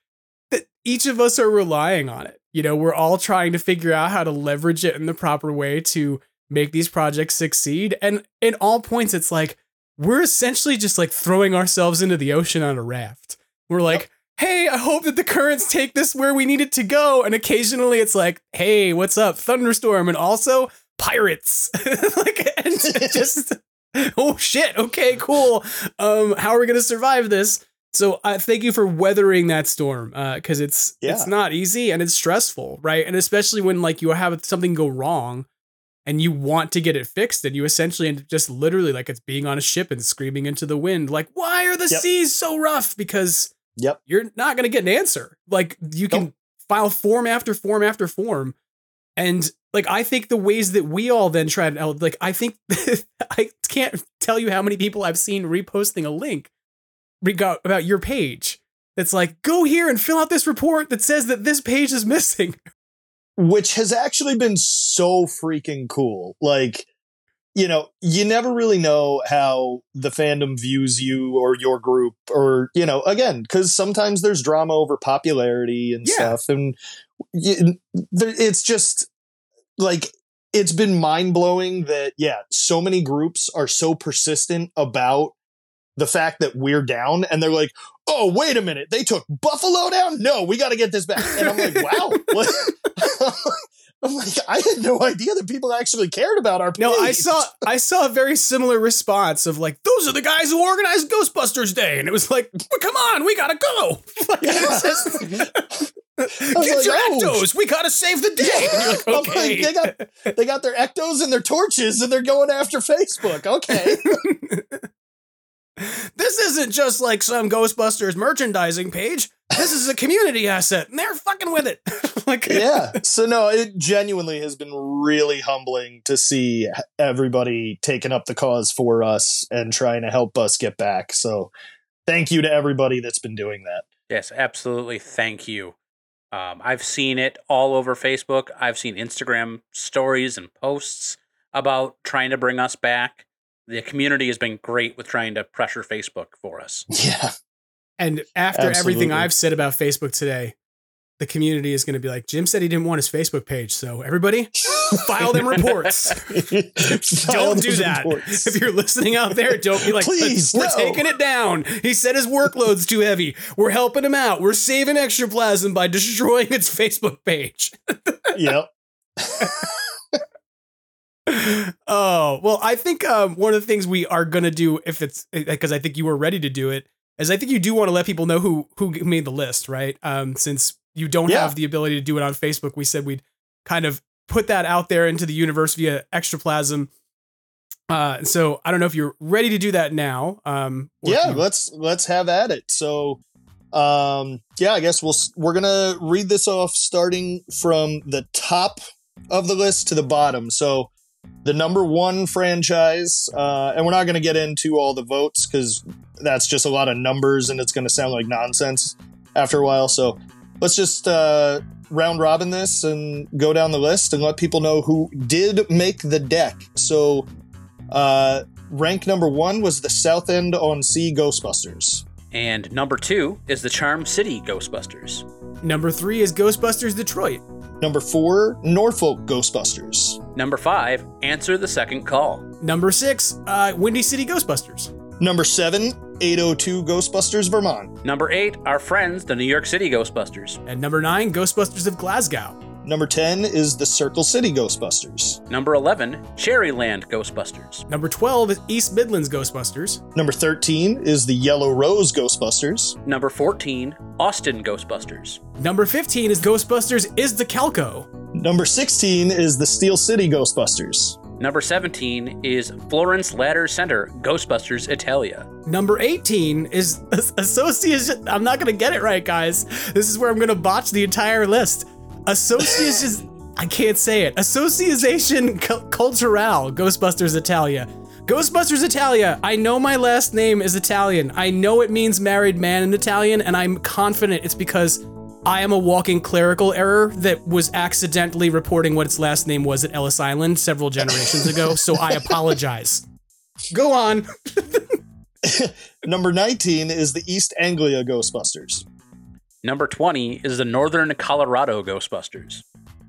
that each of us are relying on it. You know, we're all trying to figure out how to leverage it in the proper way to make these projects succeed. And in all points it's like we're essentially just like throwing ourselves into the ocean on a raft. We're like, hey, I hope that the currents take this where we need it to go. And occasionally it's like, hey, what's up? Thunderstorm. And also pirates. like, and just. oh shit. Okay, cool. Um, how are we gonna survive this? So uh, thank you for weathering that storm Uh, because uh, it's yeah. it's not easy and it's stressful, right? And especially when like you have something go wrong and you want to get it fixed, and you essentially end just literally like it's being on a ship and screaming into the wind, like why are the yep. seas so rough? Because yep, you're not gonna get an answer. Like you can nope. file form after form after form, and like I think the ways that we all then try to like I think I can't tell you how many people I've seen reposting a link about your page that's like go here and fill out this report that says that this page is missing which has actually been so freaking cool like you know you never really know how the fandom views you or your group or you know again because sometimes there's drama over popularity and yeah. stuff and it's just like it's been mind blowing that yeah, so many groups are so persistent about the fact that we're down and they're like, "Oh, wait a minute. They took Buffalo down? No, we got to get this back." And I'm like, "Wow." I'm like, I had no idea that people actually cared about our page. No, I saw I saw a very similar response of like, those are the guys who organized Ghostbusters Day. And it was like, well, come on, we gotta go. Like, Get like, your oh. ectos. We gotta save the day. Like, okay. Like, they got they got their ectos and their torches, and they're going after Facebook. Okay. This isn't just like some Ghostbusters merchandising page. This is a community asset, and they're fucking with it. like, yeah. So no, it genuinely has been really humbling to see everybody taking up the cause for us and trying to help us get back. So, thank you to everybody that's been doing that. Yes, absolutely. Thank you. Um, I've seen it all over Facebook. I've seen Instagram stories and posts about trying to bring us back. The community has been great with trying to pressure Facebook for us. Yeah. And after Absolutely. everything I've said about Facebook today, the community is going to be like, Jim said he didn't want his Facebook page. So everybody file them reports. don't do that. Reports. If you're listening out there, don't be like, please, we're no. taking it down. He said his workload's too heavy. We're helping him out. We're saving Extraplasm by destroying its Facebook page. yep. oh, well, I think um, one of the things we are going to do, if it's because I think you were ready to do it, is I think you do want to let people know who who made the list, right? Um, since you don't yeah. have the ability to do it on Facebook, we said we'd kind of put that out there into the universe via Extraplasm. Uh, so I don't know if you're ready to do that now. Um, yeah, you- let's let's have at it. So, um, yeah, I guess we'll we're gonna read this off starting from the top of the list to the bottom. So, the number one franchise, uh, and we're not going to get into all the votes because that's just a lot of numbers and it's going to sound like nonsense after a while. So, let's just uh, round robin this and go down the list and let people know who did make the deck. So, uh, rank number one was the Southend-on-Sea Ghostbusters. And number two is the Charm City Ghostbusters. Number three is Ghostbusters Detroit. Number four, Norfolk Ghostbusters. Number five, Answer the Second Call. Number six, uh, Windy City Ghostbusters. Number seven, 802 Ghostbusters Vermont. Number eight, our friends, the New York City Ghostbusters. And number nine, Ghostbusters of Glasgow. Number 10 is the Circle City Ghostbusters. Number 11, Cherryland Ghostbusters. Number 12 is East Midlands Ghostbusters. Number 13 is the Yellow Rose Ghostbusters. Number 14, Austin Ghostbusters. Number 15 is Ghostbusters is the Calco. Number 16 is the Steel City Ghostbusters. Number 17 is Florence Ladder Center, Ghostbusters Italia. Number 18 is Association. I'm not going to get it right, guys. This is where I'm going to botch the entire list. Association. I can't say it. Association Culturale, Ghostbusters Italia. Ghostbusters Italia. I know my last name is Italian. I know it means married man in Italian, and I'm confident it's because I am a walking clerical error that was accidentally reporting what its last name was at Ellis Island several generations ago, so I apologize. Go on. Number 19 is the East Anglia Ghostbusters. Number 20 is the Northern Colorado Ghostbusters.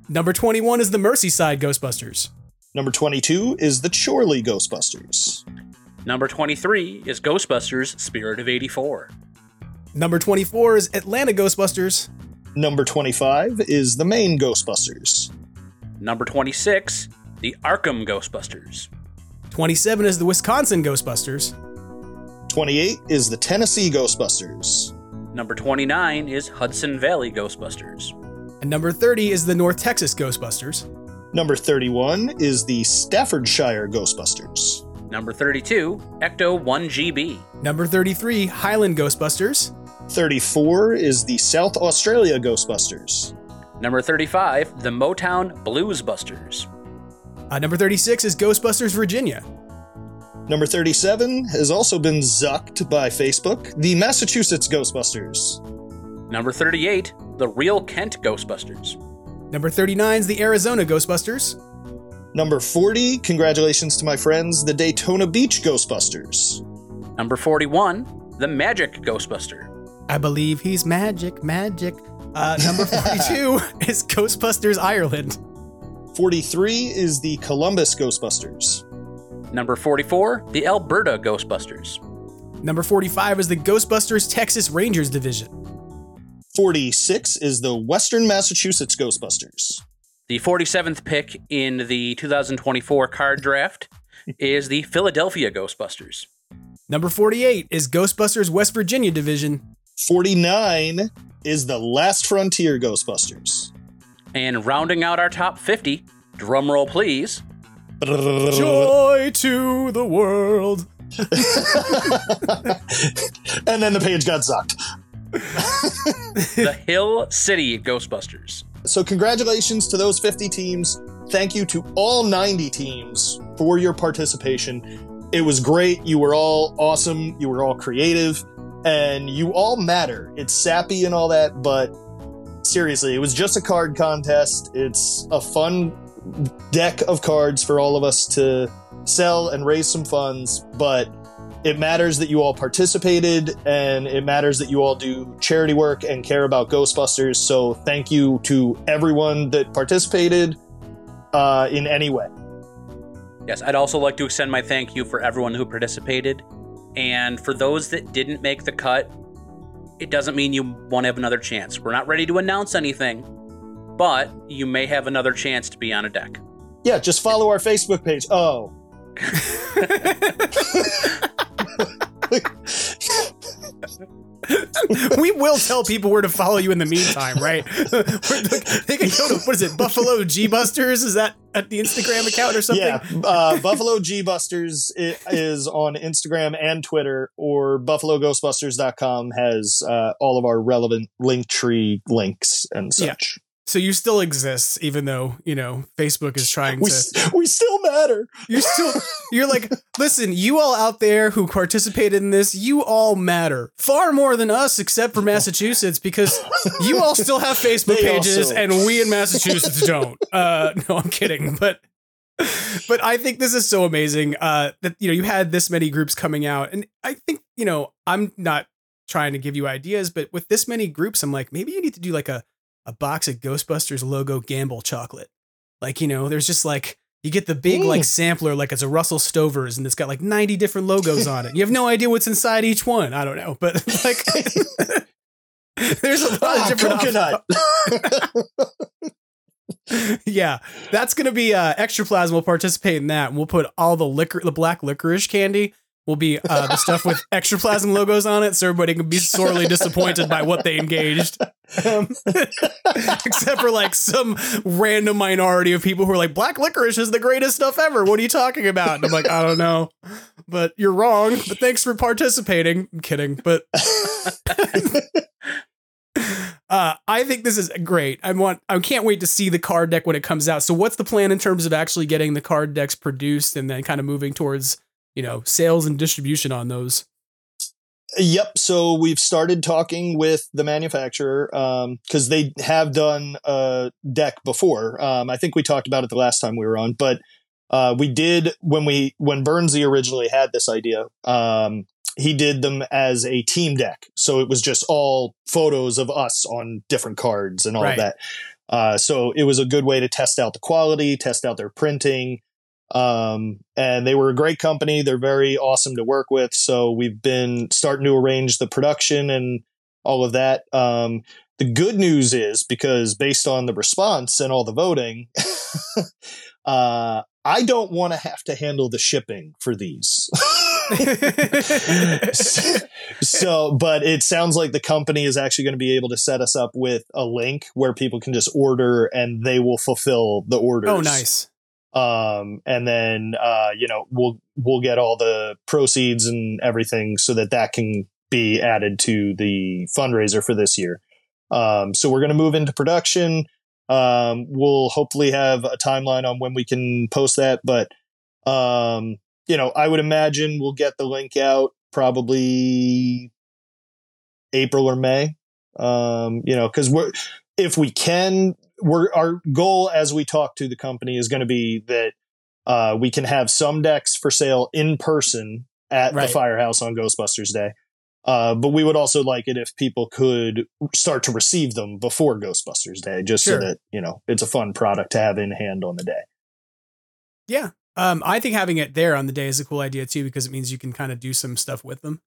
Number 21 is the Merseyside Ghostbusters. Number 22 is the Chorley Ghostbusters. Number 23 is Ghostbusters Spirit of 84. Number 24 is Atlanta Ghostbusters. Number 25 is the Maine Ghostbusters. Number 26, the Arkham Ghostbusters. 27 is the Wisconsin Ghostbusters. 28 is the Tennessee Ghostbusters. Number 29 is Hudson Valley Ghostbusters. And number 30 is the North Texas Ghostbusters. Number 31 is the Staffordshire Ghostbusters. Number 32, Ecto 1GB. Number 33, Highland Ghostbusters. 34 is the South Australia Ghostbusters. Number 35, the Motown Bluesbusters. Uh, number 36 is Ghostbusters Virginia. Number 37 has also been zucked by Facebook, the Massachusetts Ghostbusters. Number 38, the Real Kent Ghostbusters. Number 39 is the Arizona Ghostbusters. Number 40, congratulations to my friends, the Daytona Beach Ghostbusters. Number 41, the Magic Ghostbuster. I believe he's magic, magic. Uh, number 42 is Ghostbusters Ireland. 43 is the Columbus Ghostbusters. Number 44, the Alberta Ghostbusters. Number 45 is the Ghostbusters Texas Rangers Division. 46 is the Western Massachusetts Ghostbusters. The 47th pick in the 2024 card draft is the Philadelphia Ghostbusters. Number 48 is Ghostbusters West Virginia Division. 49 is the Last Frontier Ghostbusters. And rounding out our top 50, drumroll please. Joy to the world. and then the page got sucked. the Hill City Ghostbusters. So, congratulations to those 50 teams. Thank you to all 90 teams for your participation. It was great. You were all awesome. You were all creative. And you all matter. It's sappy and all that, but seriously, it was just a card contest. It's a fun deck of cards for all of us to sell and raise some funds, but it matters that you all participated and it matters that you all do charity work and care about Ghostbusters. So thank you to everyone that participated uh, in any way. Yes, I'd also like to extend my thank you for everyone who participated. And for those that didn't make the cut, it doesn't mean you won't have another chance. We're not ready to announce anything, but you may have another chance to be on a deck. Yeah, just follow our Facebook page. Oh. we will tell people where to follow you in the meantime, right? they can go to what is it, Buffalo G Busters? Is that at the Instagram account or something? Yeah, uh, Buffalo G Busters is on Instagram and Twitter, or BuffaloGhostbusters.com has uh, all of our relevant link tree links and such. So you still exist, even though you know Facebook is trying we, to. We still matter. You're still. You're like, listen, you all out there who participated in this, you all matter far more than us, except for Massachusetts, because you all still have Facebook They pages, also- and we in Massachusetts don't. Uh, no, I'm kidding, but. But I think this is so amazing uh, that you know you had this many groups coming out, and I think you know I'm not trying to give you ideas, but with this many groups, I'm like maybe you need to do like a a box of Ghostbusters logo Gamble chocolate. Like, you know, there's just like you get the big like Mm. sampler like it's a Russell Stover's and it's got like 90 different logos on it. You have no idea what's inside each one. I don't know, but like there's a lot Ah, of different coconut. yeah, that's gonna be uh, Extraplasm will participate in that, and we'll put all the liquor, the black licorice candy will be uh, the stuff with Extraplasm logos on it, so everybody can be sorely disappointed by what they engaged. Um, except for like some random minority of people who are like, black licorice is the greatest stuff ever. What are you talking about? And I'm like, I don't know, but you're wrong. But thanks for participating. I'm kidding, but. Uh, I think this is great. I want. I can't wait to see the card deck when it comes out. So, what's the plan in terms of actually getting the card decks produced and then kind of moving towards you know sales and distribution on those? Yep. So we've started talking with the manufacturer because they have done a deck before. Um, I think we talked about it the last time we were on, but uh, we did when we when Bernsey originally had this idea. Um, he did them as a team deck, so it was just all photos of us on different cards and all Right. of that. Uh, so it was a good way to test out the quality, test out their printing. Um, and they were a great company. They're very awesome to work with. So we've been starting to arrange the production and all of that. Um, the good news is because based on the response and all the voting, uh, I don't want to have to handle the shipping for these. so, but it sounds like the company is actually going to be able to set us up with a link where people can just order and they will fulfill the orders. Oh, nice. Um, and then, uh, you know, we'll, we'll get all the proceeds and everything so that that can be added to the fundraiser for this year. Um, so we're going to move into production. Um, we'll hopefully have a timeline on when we can post that, but, um, you know, I would imagine we'll get the link out probably April or May. Um, you know, cause we're, if we can, we're, our goal as we talk to the company is going to be that, uh, we can have some decks for sale in person at right. the firehouse on Ghostbusters Day. Uh, but we would also like it if people could start to receive them before Ghostbusters Day, just sure. so that, you know, it's a fun product to have in hand on the day. Yeah. Um, I think having it there on the day is a cool idea too, because it means you can kind of do some stuff with them.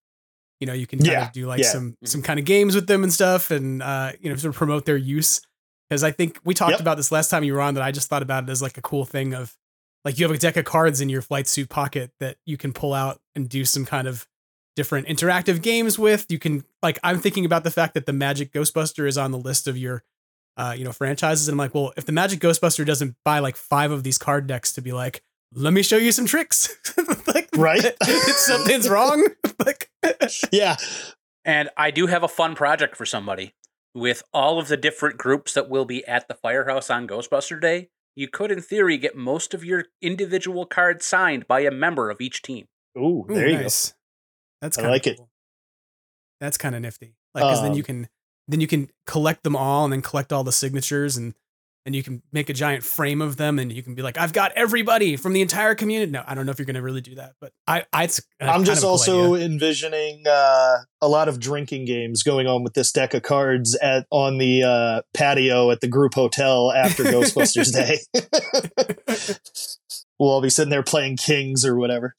You know, you can kind yeah. of do like yeah. some, some kind of games with them and stuff and, uh, you know, sort of promote their use. Cause I think we talked yep. about this last time you were on that I just thought about it as like a cool thing of like you have a deck of cards in your flight suit pocket that you can pull out and do some kind of different interactive games with. You can like I'm thinking about the fact that the Magic Ghostbuster is on the list of your uh, you know, franchises. And I'm like, well, if the Magic Ghostbuster doesn't buy like five of these card decks to be like, let me show you some tricks. like, right? something's wrong. like, yeah. And I do have a fun project for somebody with all of the different groups that will be at the firehouse on Ghostbuster Day. You could, in theory, get most of your individual cards signed by a member of each team. Ooh, there Ooh, you nice. go. That's kind I like cool. it. That's kind of nifty. Like, because um, then you um can then you can collect them all and then collect all the signatures and and you can make a giant frame of them and you can be like, I've got everybody from the entire community. No, I don't know if you're going to really do that, but I, I I'm just cool also idea. envisioning uh, a lot of drinking games going on with this deck of cards at on the uh, patio at the group hotel after Ghostbusters Day. we'll all be sitting there playing Kings or whatever.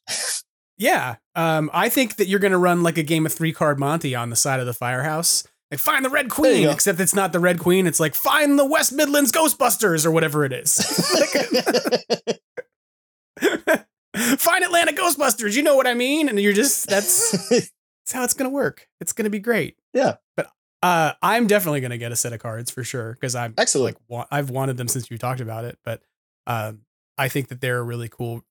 Yeah. Um, I think that you're going to run like a game of three card Monty on the side of the firehouse. Like, find the Red Queen, except it's not the Red Queen. It's like, find the West Midlands Ghostbusters or whatever it is. find Atlanta Ghostbusters. You know what I mean? And you're just, that's, that's how it's going to work. It's going to be great. Yeah. But uh, I'm definitely going to get a set of cards for sure because I'm excellent. Like, wa- I've wanted them since you talked about it. But um, I think that they're a really cool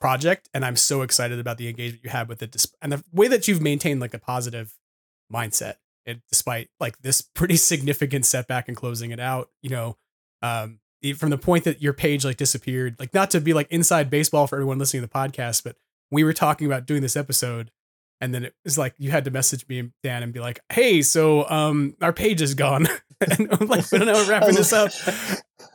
project and i'm so excited about the engagement you have with it and the way that you've maintained like a positive mindset it, despite like this pretty significant setback in closing it out you know um from the point that your page like disappeared like not to be like inside baseball for everyone listening to the podcast but we were talking about doing this episode and then it was like you had to message me Dan and be like, "Hey, so um, our page is gone," and I'm like, "We don't know wrapping this up."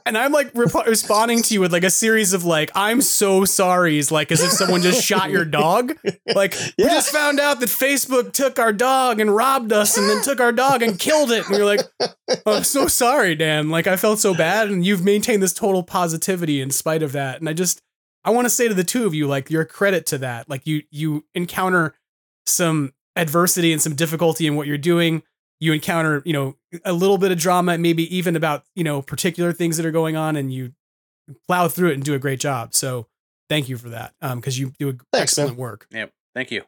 And I'm like rep- responding to you with like a series of like, "I'm so sorry's," like as if someone just shot your dog. Like yeah. we just found out that Facebook took our dog and robbed us, and then took our dog and killed it. And you're like, oh, "I'm so sorry, Dan." Like I felt so bad, and you've maintained this total positivity in spite of that. And I just, I want to say to the two of you, like, you're credit to that. Like you, you encounter some adversity and some difficulty in what you're doing. You encounter you know a little bit of drama maybe even about you know particular things that are going on and you plow through it and do a great job. So thank you for that um because you do Thanks, excellent man. work. Yep. Thank you.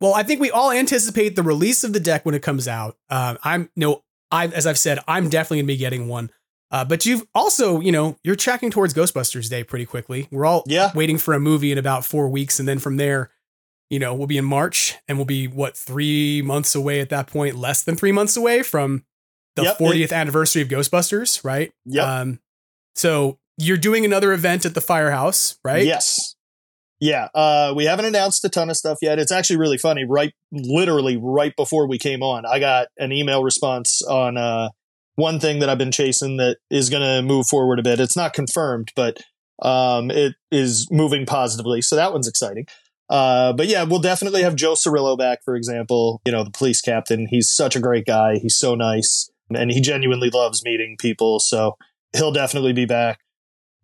Well i think we all anticipate the release of the deck when it comes out. Um i'm no i as i've said i'm definitely gonna be getting one. Uh, but you've also, you know, you're tracking towards Ghostbusters Day pretty quickly. We're all yeah. waiting for a movie in about four weeks, and then from there, you know, we'll be in March and we'll be what three months away at that point, less than three months away from the yep, 40th it, anniversary of Ghostbusters, right? Yeah. Um, so you're doing another event at the firehouse, right? Yes. Yeah. Uh, we haven't announced a ton of stuff yet. It's actually really funny. Right, literally right before we came on, I got an email response on uh, one thing that I've been chasing that is going to move forward a bit. It's not confirmed, but um, it is moving positively. So that one's exciting. Uh, but yeah, we'll definitely have Joe Cirillo back, for example. You know, the police captain. He's such a great guy. He's so nice, and he genuinely loves meeting people. So he'll definitely be back.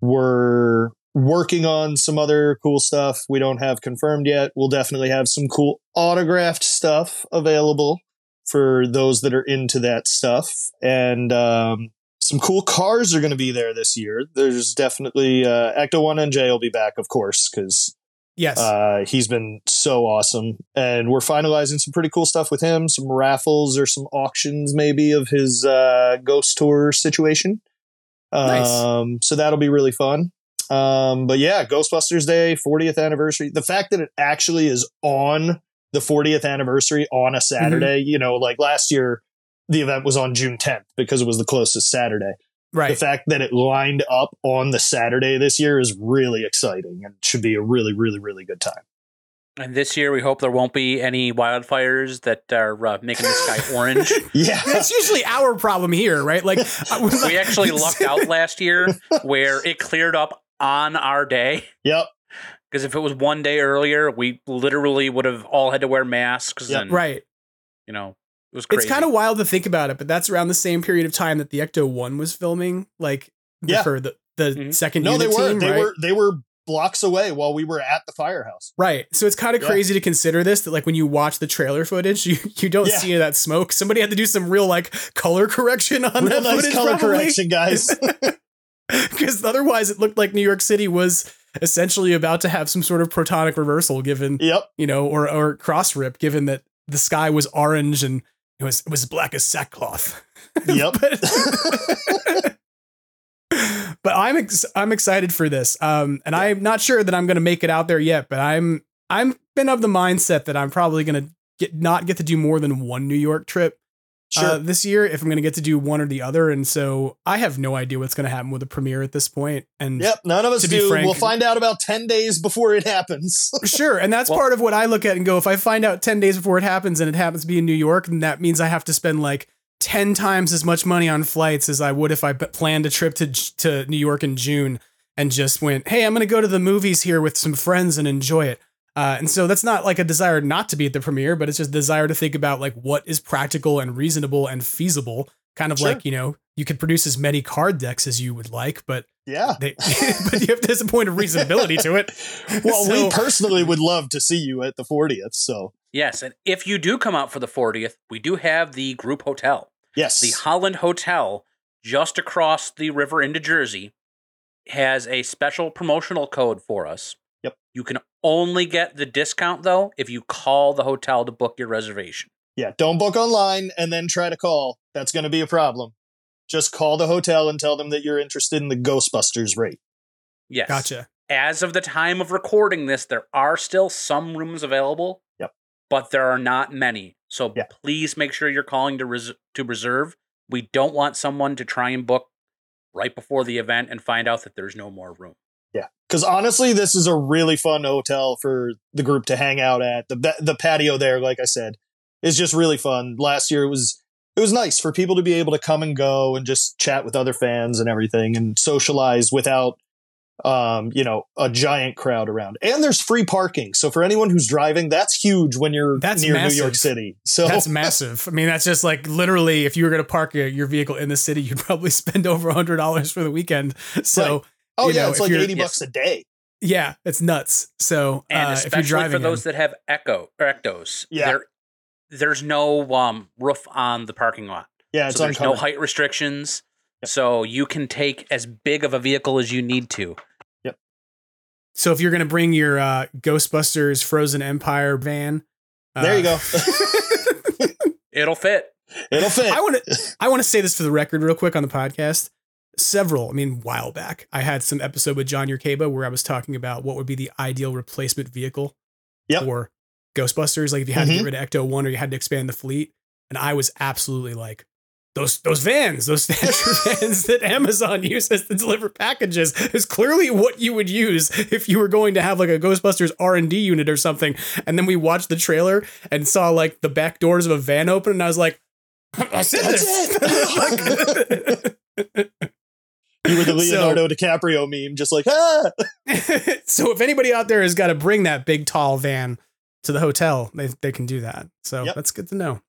We're working on some other cool stuff we don't have confirmed yet. We'll definitely have some cool autographed stuff available for those that are into that stuff. And um, some cool cars are going to be there this year. There's definitely uh, Ecto One NJ will be back, of course, because yes, uh, he's been so awesome, and we're finalizing some pretty cool stuff with him. Some raffles or some auctions, maybe of his uh, Ghost Tour situation. Nice. Um, so that'll be really fun. Um, but yeah, Ghostbusters Day, 40th anniversary. The fact that it actually is on the 40th anniversary on a Saturday, Mm-hmm. you know, like last year, the event was on June 10th because it was the closest Saturday. Right. The fact that it lined up on the Saturday this year is really exciting and should be a really, really, really good time. And this year, we hope there won't be any wildfires that are uh, making the sky orange. yeah, that's usually our problem here, right? Like we actually lucked out last year where it cleared up on our day. Yep. Because if it was one day earlier, we literally would have all had to wear masks. Yep. And, right. You know, it was crazy. It's kind of wild to think about it, but that's around the same period of time that the Ecto One was filming, like Yeah. for the the Mm-hmm. second. No, they were. team, they right? were. They were blocks away while we were at the firehouse. Right. So it's kind of Yeah. crazy to consider this that like when you watch the trailer footage, you, you don't Yeah. see that smoke. Somebody had to do some real like color correction on Real that nice footage. color probably. correction, guys. Because otherwise it looked like New York City was essentially about to have some sort of protonic reversal given yep. you know, or or cross rip given that the sky was orange and it was it was black as sackcloth. Yep. but I'm ex- I'm excited for this. Um, and I'm not sure that I'm going to make it out there yet, but I'm I'm been of the mindset that I'm probably going to get not get to do more than one New York trip Sure. uh, this year if I'm going to get to do one or the other. And so I have no idea what's going to happen with the premiere at this point. And Yep, none of us do. frank- we'll find out about 10 days before it happens. Sure, and that's part of what I look at and go. If I find out ten days before it happens, and it happens to be in New York, then that means I have to spend like ten times as much money on flights as I would if I b- planned a trip to to New York in June and just went, "Hey, I'm going to go to the movies here with some friends and enjoy it." Uh, and so that's not like a desire not to be at the premiere, but it's just desire to think about like what is practical and reasonable and feasible. Kind of Sure. like you know you could produce as many card decks as you would like, but yeah. they, but you have there's a point of reasonability to it. Well, So- we personally would love to see you at the 40th. So, Yes, and if you do come out for the 40th, we do have the group hotel. yes. The Holland Hotel, just across the river into Jersey, has a special promotional code for us. Yep. You can only get the discount though if you call the hotel to book your reservation. yeah, don't book online and then try to call. That's going to be a problem. Just call the hotel and tell them that you're interested in the Ghostbusters rate. Yes. Gotcha. As of the time of recording this, there are still some rooms available. Yep. But there are not many. So Yeah. please make sure you're calling to res- to reserve. We don't want someone to try and book right before the event and find out that there's no more room. Because honestly, this is a really fun hotel for the group to hang out at. The the patio there, like I said, is just really fun. Last year it was it was nice for people to be able to come and go and just chat with other fans and everything and socialize without um, you know, a giant crowd around. And there's free parking. So for anyone who's driving, that's huge when you're That's near massive. New York City. So That's massive. I mean, that's just like literally, if you were going to park your, your vehicle in the city, you'd probably spend over a hundred dollars for the weekend. So, Right. Oh you yeah, know, it's like you're- 80 bucks a day. yeah, it's nuts. So, And uh, if especially you're driving, for those in- that have echo or ectos, Yeah. there's no um, roof on the parking lot. Yeah, it's so there's no height restrictions. So you can take as big of a vehicle as you need to. Yep. So if you're going to bring your uh, Ghostbusters Frozen Empire van, uh, There you go. It'll fit. It'll fit. I want to I want to say this for the record real quick on the podcast. Several, I mean, while back, I had some episode with John Yerkeba where I was talking about what would be the ideal replacement vehicle Yep. for Ghostbusters. Like if you had to Mhm. get rid of Ecto One or you had to expand the fleet, and I was absolutely like, those those vans, those Stasher vans that Amazon uses to deliver packages is clearly what you would use if you were going to have like a Ghostbusters R and D unit or something. And then we watched the trailer and saw like the back doors of a van open, and I was like, I said That's this. You were the So- Leonardo DiCaprio meme, just like, ah! so if anybody out there has got to bring that big tall van to the hotel, they they can do that. So Yep. that's good to know.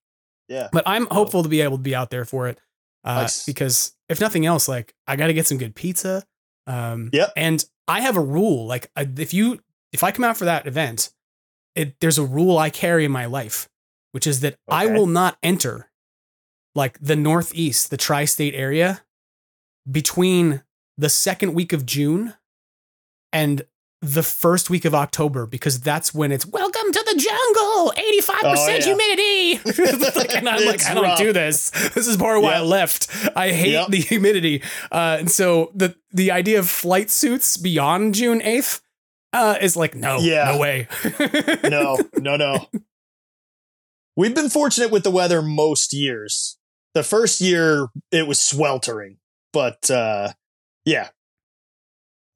Yeah. But I'm hopeful to be able to be out there for it. Uh, Nice. because if nothing else, like I got to get some good pizza. Um, Yep. And I have a rule, like I- if you if I come out for that event, it there's a rule I carry in my life, which is that I will not enter like the Northeast, the tri-state area, between the second week of June and the first week of October because that's when it's welcome to the jungle, 85% Oh, yeah. humidity. Like, and I'm like, I don't rough. do this. This is part of why I left. I hate Yep. the humidity. Uh, and so the the idea of flight suits beyond June 8th uh, is like, no, Yeah. no way. no, no, no. We've been fortunate with the weather most years. The first year it was sweltering, but uh yeah.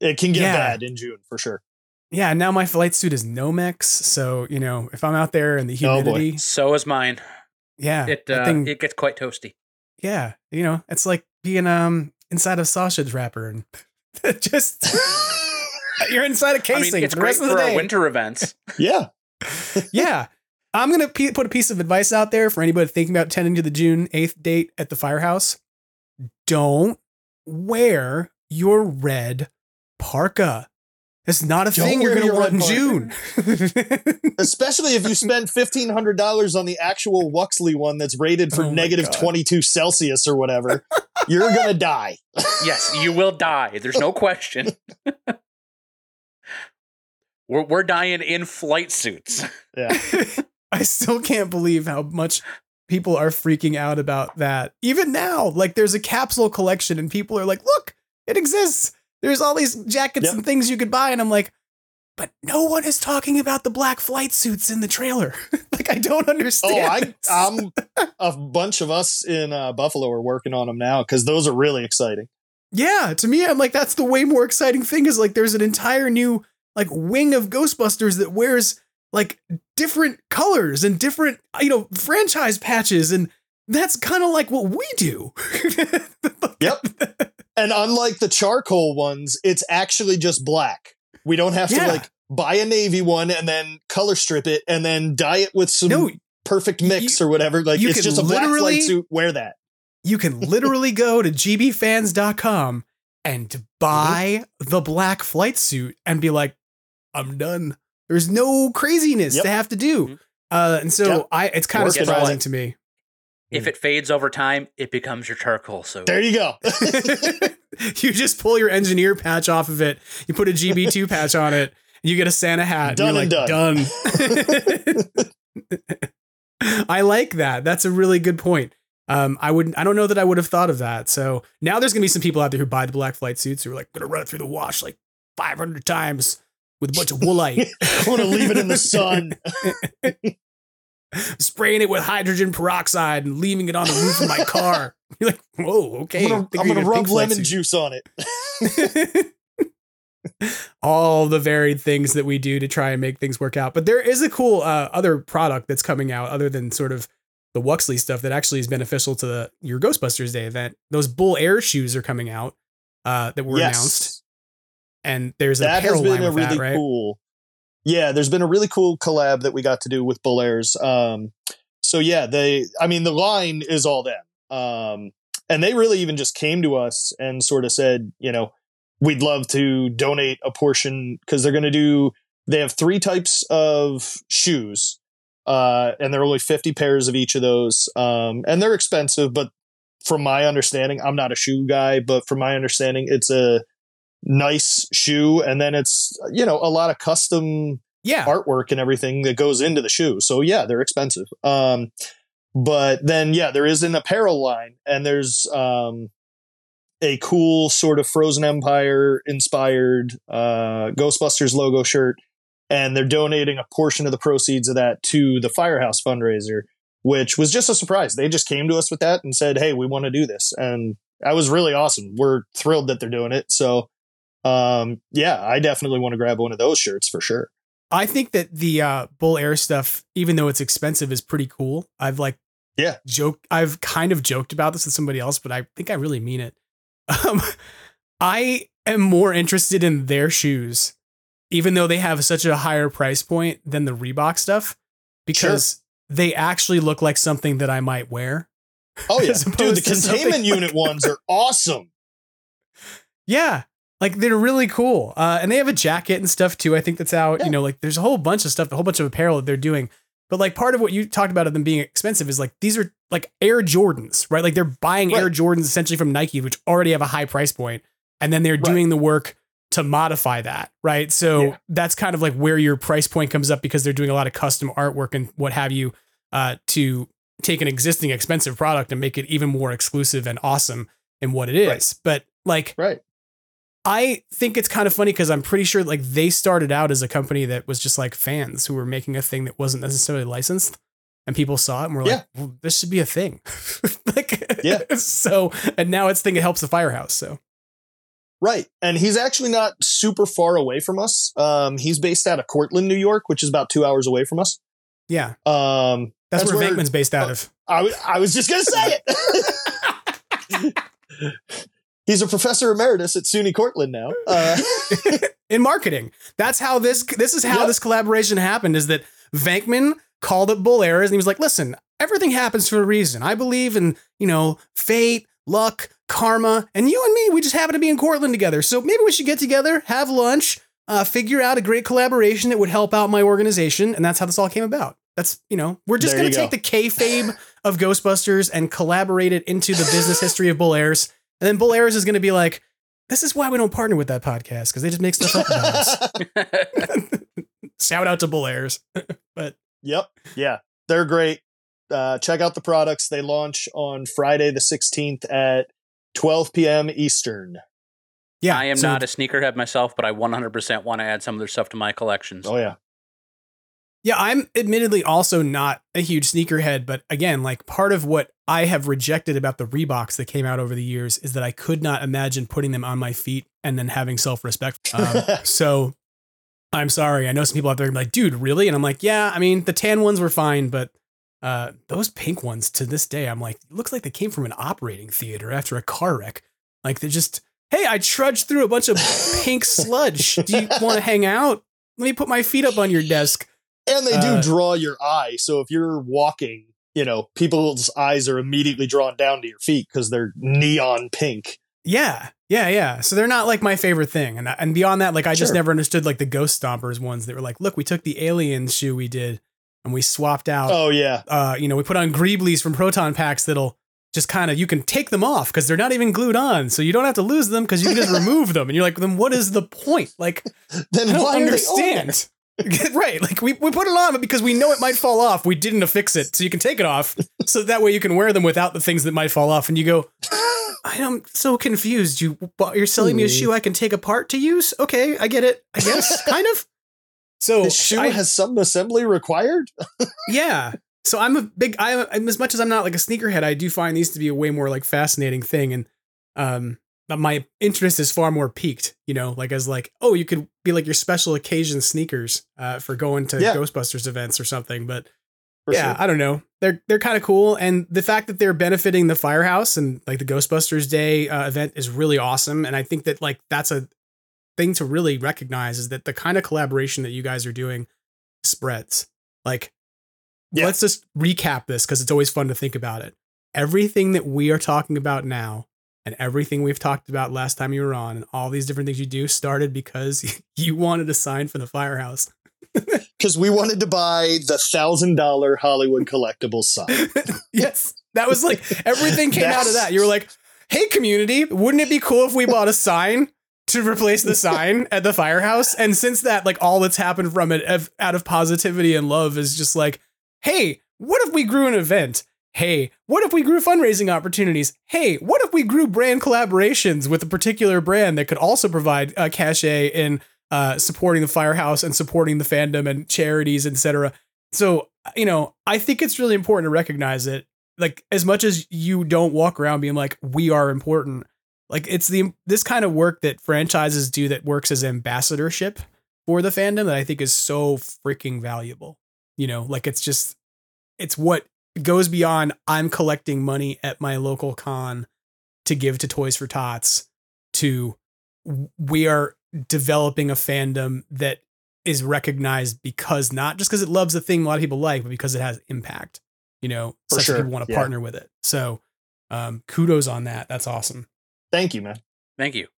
It can get Yeah. bad in June for sure. yeah, now my flight suit is Nomex. So, you know, if I'm out there in the Oh, humidity, So is mine. yeah, It uh, thing- it gets quite toasty. yeah, you know, it's like being um inside a sausage wrapper and just you're inside a casing mean, it's great for the our winter events. Yeah. yeah. I'm going to p- put a piece of advice out there for anybody thinking about tending to the June 8th date at the firehouse. Don't wear your red parka. It's not a Don't thing you're going to your want in June. Especially if you spend fifteen hundred dollars on the actual Wuxly one that's rated for Oh negative God. twenty two Celsius or whatever, you're gonna die. yes, you will die. There's no question. we're we're dying in flight suits. Yeah. I still can't believe how much people are freaking out about that. Even now, like there's a capsule collection and people are like, look, it exists. There's all these jackets Yep. and things you could buy. And I'm like, but no one is talking about the black flight suits in the trailer. like, I don't Oh, understand. I, this. I'm a bunch of us in uh, Buffalo are working on them now because those are really exciting. Yeah, to me, I'm like, that's the way more exciting thing is like there's an entire new like wing of Ghostbusters that wears like different colors and different, you know, franchise patches. And that's kind of like what we do. Yep. and unlike the charcoal ones, it's actually just black. We don't have Yeah. to like buy a navy one and then color strip it and then dye it with some No, perfect mix or whatever. Like you it's can just a black suit. Wear that. you can literally go to gbfans.com and mm-hmm. buy the black flight suit and be like, I'm done. There's no craziness Yep. to have to do. Uh, and so Yep. I, it's kind of surprising to me. If it fades over time, it becomes your charcoal So There you go. you just pull your engineer patch off of it. You put a GB2 patch on it. And you get a Santa hat. Done and you're and like, done. I like that. That's a really good point. Um, I wouldn't. I don't know that I would have thought of that. So now there's gonna be some people out there who buy the black flight suits who are like gonna run it through the wash like 500 times with a bunch of woolite, I want to leave it in the sun. spraying it with hydrogen peroxide and leaving it on the roof of my car. You're like, whoa, okay. I'm gonna, I'm you're gonna rub lemon juice on it. all the varied things that we do to try and make things work out. But there is a cool uh, other product that's coming out other than sort of the Wuxly stuff that actually is beneficial to the your Ghostbusters Day event. Those Bull Air shoes are coming out uh, that were Yes. announced, and there's that has been a really that, right? cool yeah there's been a really cool collab that we got to do with Bolairs. um so yeah they i mean the line is all them um and they really even just came to us and sort of said you know we'd love to donate a portion because they're going to do they have three types of shoes uh and there are only 50 pairs of each of those um and they're expensive but from my understanding i'm not a shoe guy but from my understanding it's a nice shoe and then it's you know a lot of custom Yeah, artwork and everything that goes into the shoe. So yeah they're expensive. Um but then yeah there is an apparel line and there's um a cool sort of frozen empire inspired uh ghostbusters logo shirt and they're donating a portion of the proceeds of that to the firehouse fundraiser which was just a surprise. They just came to us with that and said hey we want to do this. And that was really awesome. We're thrilled that they're doing it. So um yeah i definitely want to grab one of those shirts for sure I think that the uh, Bull Air stuff, even though it's expensive, is pretty cool. I've like yeah joke. I've kind of joked about this with somebody else, but I think I really mean it. Um, I am more interested in their shoes, even though they have such a higher price point than the Reebok stuff, because they actually look like something that I might wear. oh yeah dude the containment like- unit ones are awesome Yeah. Like they're really cool. Uh, and they have a jacket and stuff too. I think that's out. You know, like there's a whole bunch of stuff, a whole bunch of apparel that they're doing. But like part of what you talked about of them being expensive is like these are like Air Jordans, right? Like they're buying right. Air Jordans essentially from Nike, which already have a high price point, and then they're right. doing the work to modify that, right? So yeah. that's kind of like where your price point comes up because they're doing a lot of custom artwork and what have you uh, to take an existing expensive product and make it even more exclusive and awesome in what it is. Right. But like, right. I think it's kind of funny because I'm pretty sure like they started out as a company that was just like fans who were making a thing that wasn't necessarily licensed. And people saw it and were yeah. like, well, this should be a thing. like, yeah. So, and now it's thing that helps the firehouse. So, Right. And he's actually not super far away from us. Um, he's based out of Cortland, New York, which is about two hours away from us. Yeah. Um, that's, that's where, where Venkman's based out uh, of. I, I was just going to say it. he's a professor emeritus at SUNY Cortland now. Uh, in marketing. That's how this, this is how yep. this collaboration happened is that Venkman called up Bull Airs and he was like, listen, everything happens for a reason. I believe in, you know, fate, luck, karma, and you and me, we just happen to be in Cortland together. So maybe we should get together, have lunch, uh, figure out a great collaboration that would help out my organization. And that's how this all came about. That's, you know, we're just going to take go. the kayfabe of Ghostbusters and collaborate it into the business history of Bull Airs. And then Bull Airs is going to be like, this is why we don't partner with that podcast because they just make stuff up about us. Shout out to Bull Airs. but yep. Yeah. They're great. Uh, check out the products. They launch on Friday the 16th at 12 p.m. Eastern. Yeah, I am so not a sneakerhead myself, but I 100% want to add some of their stuff to my collections. Oh yeah. Yeah, I'm admittedly also not a huge sneakerhead, but again, like part of what I have rejected about the Reeboks that came out over the years is that I could not imagine putting them on my feet and then having self respect. Um, so I'm sorry. I know some people out there are like, dude, really? And I'm like, yeah, I mean, the tan ones were fine, but uh, those pink ones to this day, I'm like, looks like they came from an operating theater after a car wreck. Like they're just, hey, I trudged through a bunch of pink sludge. Do you want to hang out? Let me put my feet up on your desk. And they do uh, draw your eye. So if you're walking, you know, people's eyes are immediately drawn down to your feet because they're neon pink. Yeah, yeah, yeah. So they're not like my favorite thing. And and beyond that, like I just never understood like the Ghost Stompers ones that were like, look, we took the Alien shoe we did and we swapped out. Oh yeah. Uh, you know, we put on Greeblies from Proton Packs that'll just kind of you can take them off because they're not even glued on, so you don't have to lose them because you can just remove them. And you're like, then what is the point? Like, then I don't understand. right. Like we, we put it on but because we know it might fall off. We didn't affix it. So you can take it off. So that way you can wear them without the things that might fall off. And you go, I am so confused. You you're selling me a shoe I can take apart to use? Okay, I get it. I guess. kind of. So the shoe I, has some assembly required. yeah. So I'm a big. I am as much as I'm not like a sneakerhead. I do find these to be a way more like fascinating thing, and um, my interest is far more piqued. You know, like as like oh, you could be like your special occasion sneakers uh, for going to yeah. Ghostbusters events or something. But for yeah, sure. I don't know. They're they're kind of cool, and the fact that they're benefiting the firehouse and like the Ghostbusters Day uh, event is really awesome. And I think that like that's a thing to really recognize is that the kind of collaboration that you guys are doing spreads. Like, yeah. let's just recap this because it's always fun to think about it. Everything that we are talking about now and everything we've talked about last time you were on and all these different things you do started because you wanted a sign for the firehouse. Because we wanted to buy the thousand dollar Hollywood collectible sign. yes. That was like everything came out of that. You were like, hey, community, wouldn't it be cool if we bought a sign to replace the sign at the firehouse. And since that, like all that's happened from it out of positivity and love is just like, hey, what if we grew an event? Hey, what if we grew fundraising opportunities? Hey, what if we grew brand collaborations with a particular brand that could also provide a cachet in uh, supporting the firehouse and supporting the fandom and charities, etc. So, you know, I think it's really important to recognize it. Like, as much as you don't walk around being like, we are important, like it's the this kind of work that franchises do that works as ambassadorship for the fandom that I think is so freaking valuable. You know, like it's just it's what goes beyond I'm collecting money at my local con to give to Toys for Tots to we are developing a fandom that is recognized because not just because it loves the thing a lot of people like, but because it has impact. You know, For such sure. people want to yeah. partner with it. So um, kudos on that. That's awesome. Thank you, man. Thank you.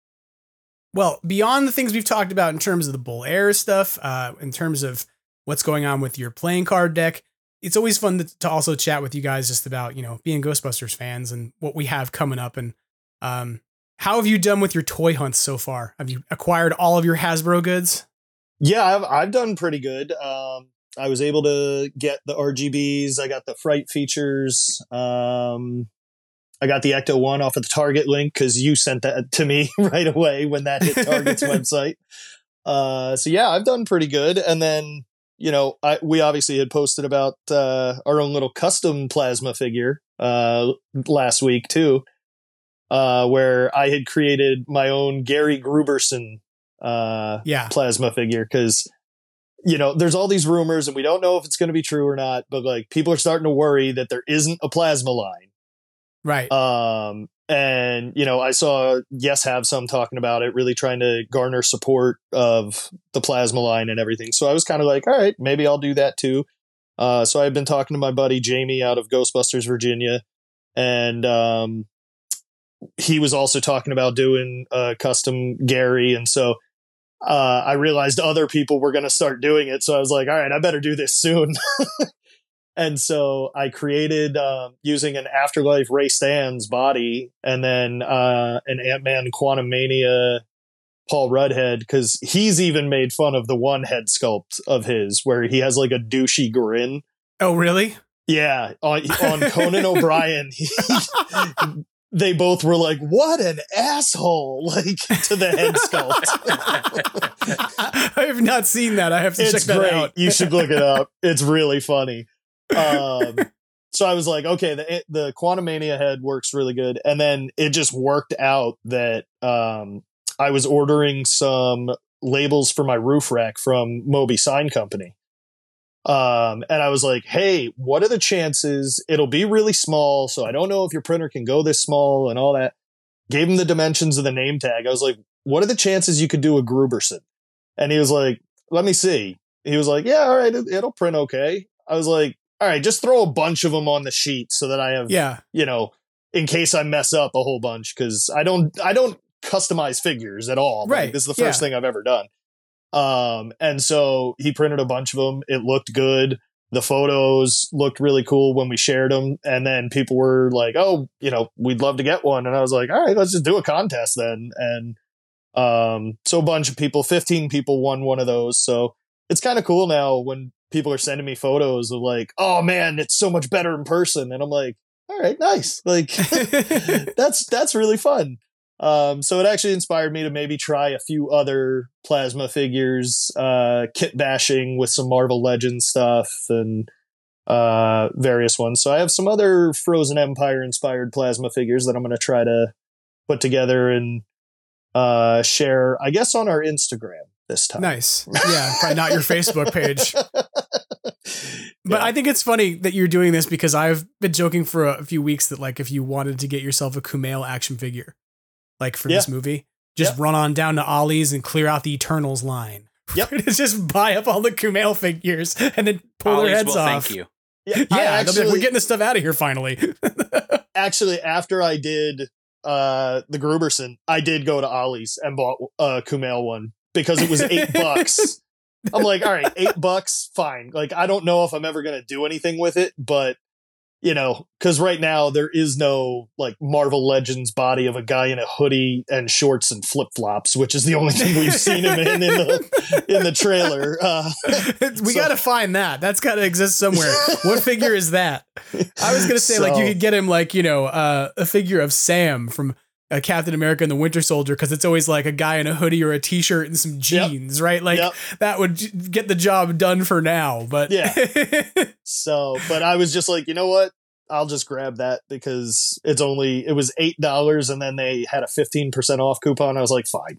Well, beyond the things we've talked about in terms of the Bull Air stuff, uh, in terms of what's going on with your playing card deck, it's always fun to, to, also chat with you guys just about you know being Ghostbusters fans and what we have coming up. And um, how have you done with your toy hunts so far? Have you acquired all of your Hasbro goods? Yeah, I've I've done pretty good. Um, I was able to get the RGBs. I got the Fright features. Um, I got the Ecto One off of the Target link because you sent that to me right away when that hit Target's website. Uh, so yeah, I've done pretty good. And then you know, I we obviously had posted about uh, our own little custom plasma figure uh, last week too, uh, where I had created my own Gary Grooberson uh, yeah. plasma figure because you know there's all these rumors and we don't know if it's going to be true or not, but like people are starting to worry that there isn't a plasma line, right? Um, and you know i saw yes have some talking about it really trying to garner support of the plasma line and everything. So i was kind of like all right maybe i'll do that too. Uh, so i've been talking to my buddy jamie out of ghostbusters virginia and um, he was also talking about doing a custom gary and so uh, i realized other people were going to start doing it. So i was like all right i better do this soon And so I created uh, using an Afterlife Ray Stantz body and then uh, an Ant Man Quantumania Paul Rudd head because he's even made fun of the one head sculpt of his where he has like a douchey grin. Oh, really? Yeah. On, on Conan O'Brien, he, they both were like, what an asshole, like to the head sculpt. I have not seen that. I have to it's check that great. out. you should look it up. It's really funny um, so I was like, okay, the the Quantumania head works really good, and then it just worked out that um, I was ordering some labels for my roof rack from Moby Sign Company. Um, and I was like, hey, what are the chances it'll be really small? So I don't know if your printer can go this small and all that. Gave him the dimensions of the name tag. I was like, what are the chances you could do a Grooberson? And he was like, let me see. He was like, yeah, all right, it, it'll print okay. I was like, all right, just throw a bunch of them on the sheet so that I have, yeah, you know, in case I mess up a whole bunch because I don't, I don't customize figures at all. Right. Like, this is the first yeah. thing I've ever done. Um, and so he printed a bunch of them. It looked good. The photos looked really cool when we shared them. And then people were like, oh, you know, we'd love to get one. And I was like, all right, let's just do a contest then. And, um, so a bunch of people, 15 people won one of those. So it's kind of cool now when people are sending me photos of like, oh man, it's so much better in person. And I'm like, all right, nice. Like that's that's really fun. Um, so it actually inspired me to maybe try a few other plasma figures, uh, kit bashing with some Marvel Legends stuff and uh, various ones. So I have some other Frozen Empire inspired plasma figures that I'm going to try to put together and uh, share, I guess, on our Instagram this time. Nice. Yeah, probably not your Facebook page. But yeah. I think it's funny that you're doing this because I've been joking for a few weeks that like if you wanted to get yourself a Kumail action figure, like for yeah. this movie, just yep. run on down to Ollie's and clear out the Eternals line. Yep. just buy up all the Kumail figures and then pull Ollie's their heads will off. Thank you. Yeah, yeah actually, like, we're getting this stuff out of here finally. actually, after I did uh the Grooberson, I did go to Ollie's and bought a Kumail one because it was eight bucks. I'm like, all right, eight bucks, fine. Like, I don't know if I'm ever going to do anything with it, but you know, because right now there is no like Marvel Legends body of a guy in a hoodie and shorts and flip flops, which is the only thing we've seen him in in the in the trailer. Uh, we so. got to find that. That's got to exist somewhere. what figure is that? I was gonna say so, like you could get him like you know uh, a figure of Sam from a Captain America and the Winter Soldier because it's always like a guy in a hoodie or a t-shirt and some jeans, yep. right? Like yep. that would get the job done for now. But yeah. so, but I was just like, you know what? I'll just grab that because it's only it was eight dollars and then they had a fifteen percent off coupon. I was like, fine,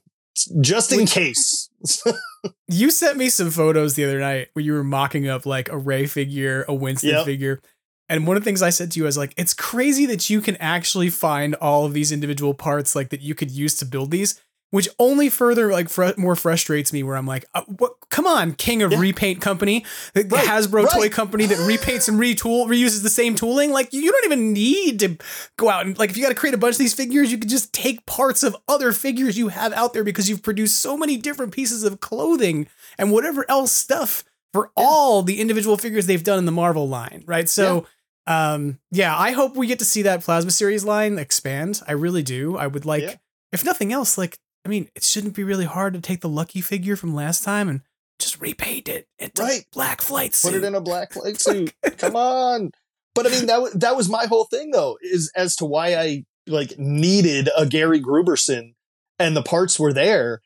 just in case. you sent me some photos the other night where you were mocking up like a Ray figure, a Winston yep. figure. And one of the things I said to you is like, it's crazy that you can actually find all of these individual parts like that you could use to build these, which only further like fr- more frustrates me. Where I'm like, uh, what? Come on, king of yeah. repaint company, the right, Hasbro right. toy company that repaints and retool reuses the same tooling. Like you don't even need to go out and like if you got to create a bunch of these figures, you could just take parts of other figures you have out there because you've produced so many different pieces of clothing and whatever else stuff for all the individual figures they've done in the Marvel line, right? So, yeah. Um, yeah, I hope we get to see that Plasma series line expand. I really do. I would like, yeah. if nothing else, like, I mean, it shouldn't be really hard to take the Lucky figure from last time and just repaint it into right. black flight suit. Put it in a black flight suit. Come on. But I mean, that that was my whole thing though, is as to why I like needed a Gary Grooberson and the parts were there.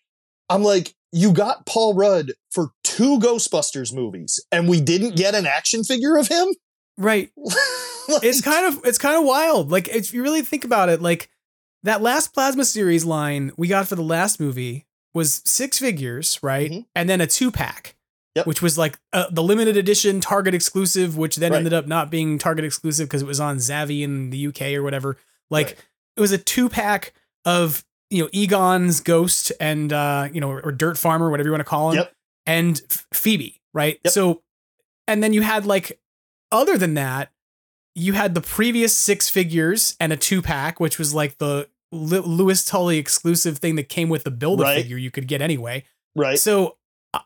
I'm like, you got Paul Rudd for two Ghostbusters movies and we didn't get an action figure of him? Right. like, it's kind of it's kind of wild. Like if you really think about it, like that last plasma series line we got for the last movie was six figures, right? Mm-hmm. And then a two pack. Yep. Which was like uh, the limited edition Target exclusive, which then right. ended up not being Target exclusive because it was on Zavvi in the UK or whatever. Like right. it was a two pack of you know Egon's ghost and uh you know or Dirt Farmer whatever you want to call him yep. and Phoebe right yep. so and then you had like other than that you had the previous six figures and a two pack which was like the Lewis Tully exclusive thing that came with the build a right. figure you could get anyway right so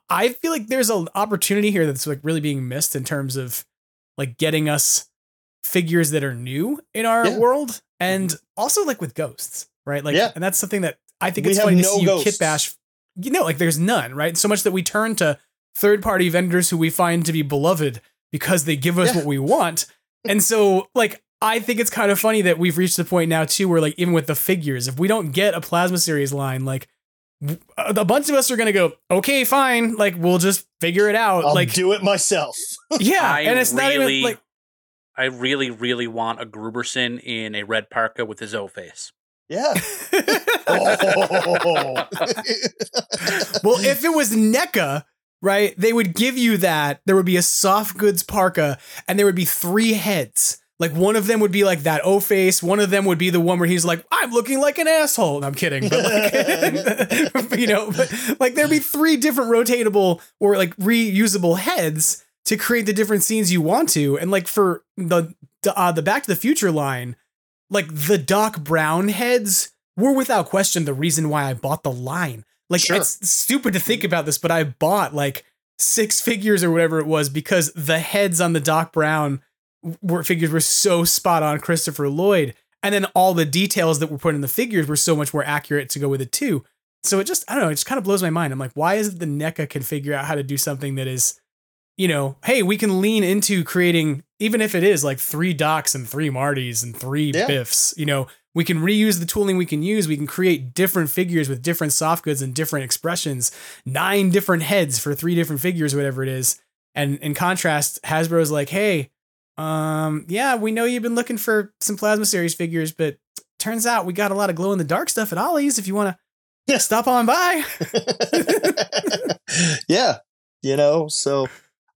I feel like there's an opportunity here that's like really being missed in terms of like getting us figures that are new in our yeah. world and mm-hmm. also like with ghosts right? Like, yeah. and that's something that I think we it's funny to no see you kit bash. You know, like there's none, right? So much that we turn to third party vendors who we find to be beloved because they give us yeah. what we want. And so, like, I think it's kind of funny that we've reached the point now too, where like even with the figures, if we don't get a plasma series line, like a bunch of us are gonna go, okay, fine, like we'll just figure it out. I'll like do it myself. yeah, I and it's really, not even like I really, really want a Grooberson in a red parka with his O face. Yeah. oh. well, if it was NECA, right, they would give you that. There would be a soft goods parka, and there would be three heads. Like one of them would be like that O face. One of them would be the one where he's like, "I'm looking like an asshole." I'm kidding, but like, you know, but like there'd be three different rotatable or like reusable heads to create the different scenes you want to. And like for the uh, the Back to the Future line, like the Doc Brown heads were without question the reason why I bought the line. Like sure. it's stupid to think about this, but I bought like six figures or whatever it was because the heads on the Doc Brown were figures were so spot on Christopher Lloyd. And then all the details that were put in the figures were so much more accurate to go with it too. So it just I don't know, it just kind of blows my mind. I'm like, why is it the NECA can figure out how to do something that is you know, hey, we can lean into creating, even if it is like three Docs and three Martys and three yeah. Biffs, you know, we can reuse the tooling we can use. We can create different figures with different soft goods and different expressions, nine different heads for three different figures, whatever it is. And in contrast, Hasbro's like, hey, um, yeah, we know you've been looking for some Plasma Series figures, but turns out we got a lot of glow in the dark stuff at Ollie's if you want to yeah. stop on by. yeah. You know, so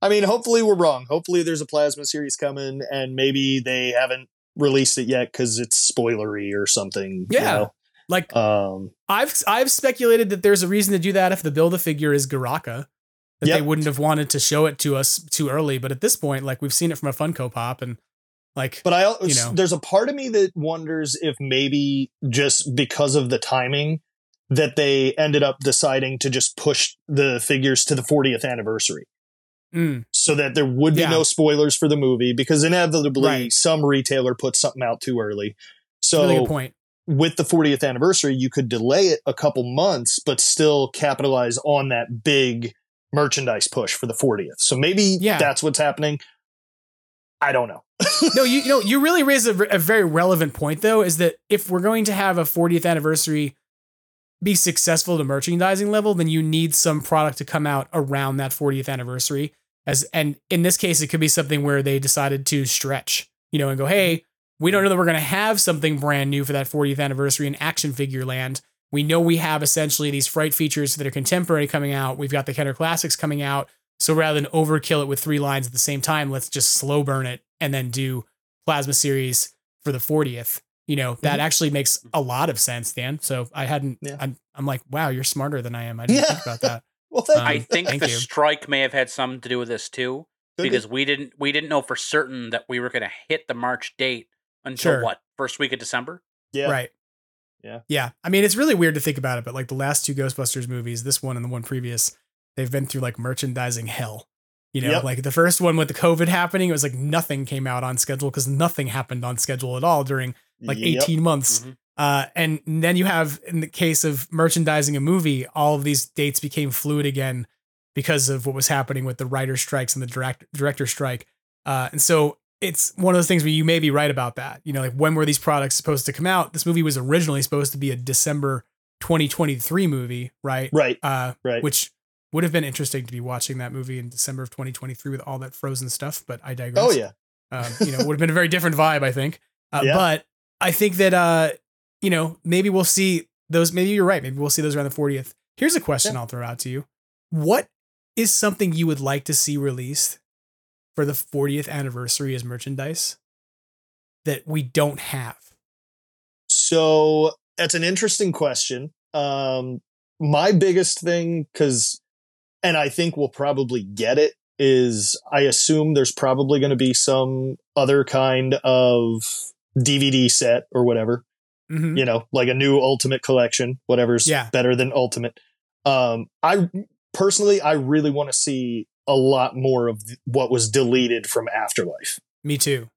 I mean, hopefully we're wrong. Hopefully there's a plasma series coming, and maybe they haven't released it yet because it's spoilery or something. Yeah. You know? Like um, I've I've speculated that there's a reason to do that if the build a figure is Garraka, that yep. they wouldn't have wanted to show it to us too early. But at this point, like we've seen it from a Funko Pop, and like, but I you know, there's a part of me that wonders if maybe just because of the timing that they ended up deciding to just push the figures to the 40th anniversary. Mm. So that there would be yeah. no spoilers for the movie because inevitably right. some retailer puts something out too early. So really point. with the 40th anniversary, you could delay it a couple months, but still capitalize on that big merchandise push for the 40th. So maybe yeah. that's what's happening. I don't know. no, you, you know, you really raise a, a very relevant point though, is that if we're going to have a 40th anniversary be successful at a merchandising level, then you need some product to come out around that 40th anniversary. As and in this case, it could be something where they decided to stretch, you know, and go, hey, we don't know that we're gonna have something brand new for that 40th anniversary in action figure land. We know we have essentially these fright features that are contemporary coming out. We've got the Kenner Classics coming out. So rather than overkill it with three lines at the same time, let's just slow burn it and then do Plasma Series for the 40th you know that mm-hmm. actually makes a lot of sense dan so i hadn't yeah. I'm, I'm like wow you're smarter than i am i didn't yeah. think about that well um, i think the you. strike may have had something to do with this too Could because be. we didn't we didn't know for certain that we were going to hit the march date until sure. what first week of december yeah right yeah yeah i mean it's really weird to think about it but like the last two ghostbusters movies this one and the one previous they've been through like merchandising hell You know, Yep. like the first one with the COVID happening, it was like nothing came out on schedule because nothing happened on schedule at all during like Yep. 18 months. Uh, and then you have, in the case of merchandising a movie, all of these dates became fluid again because of what was happening with the writer strikes and the direct, director strike. Uh, and so it's one of those things where you may be right about that. You know, like when were these products supposed to come out? This movie was originally supposed to be a December 2023 movie, right? Right. Uh, Right. Which would have been interesting to be watching that movie in December of 2023 with all that frozen stuff, but I digress. Oh yeah. Um, you know, would have been a very different vibe, I think. Uh, Yeah. But I think that, uh, you know, maybe we'll see those. Maybe you're right. Maybe we'll see those around the 40th. Here's a question I'll throw out to you. What is something you would like to see released for the 40th anniversary as merchandise that we don't have? So that's an interesting question. Um, my biggest thing, cause, and I think we'll probably get it is I assume there's probably going to be some other kind of DVD set or whatever, Mhm. you know, like a new ultimate collection, whatever's Yeah. better than ultimate. Um, I personally, I really want to see a lot more of what was deleted from Afterlife. Me too.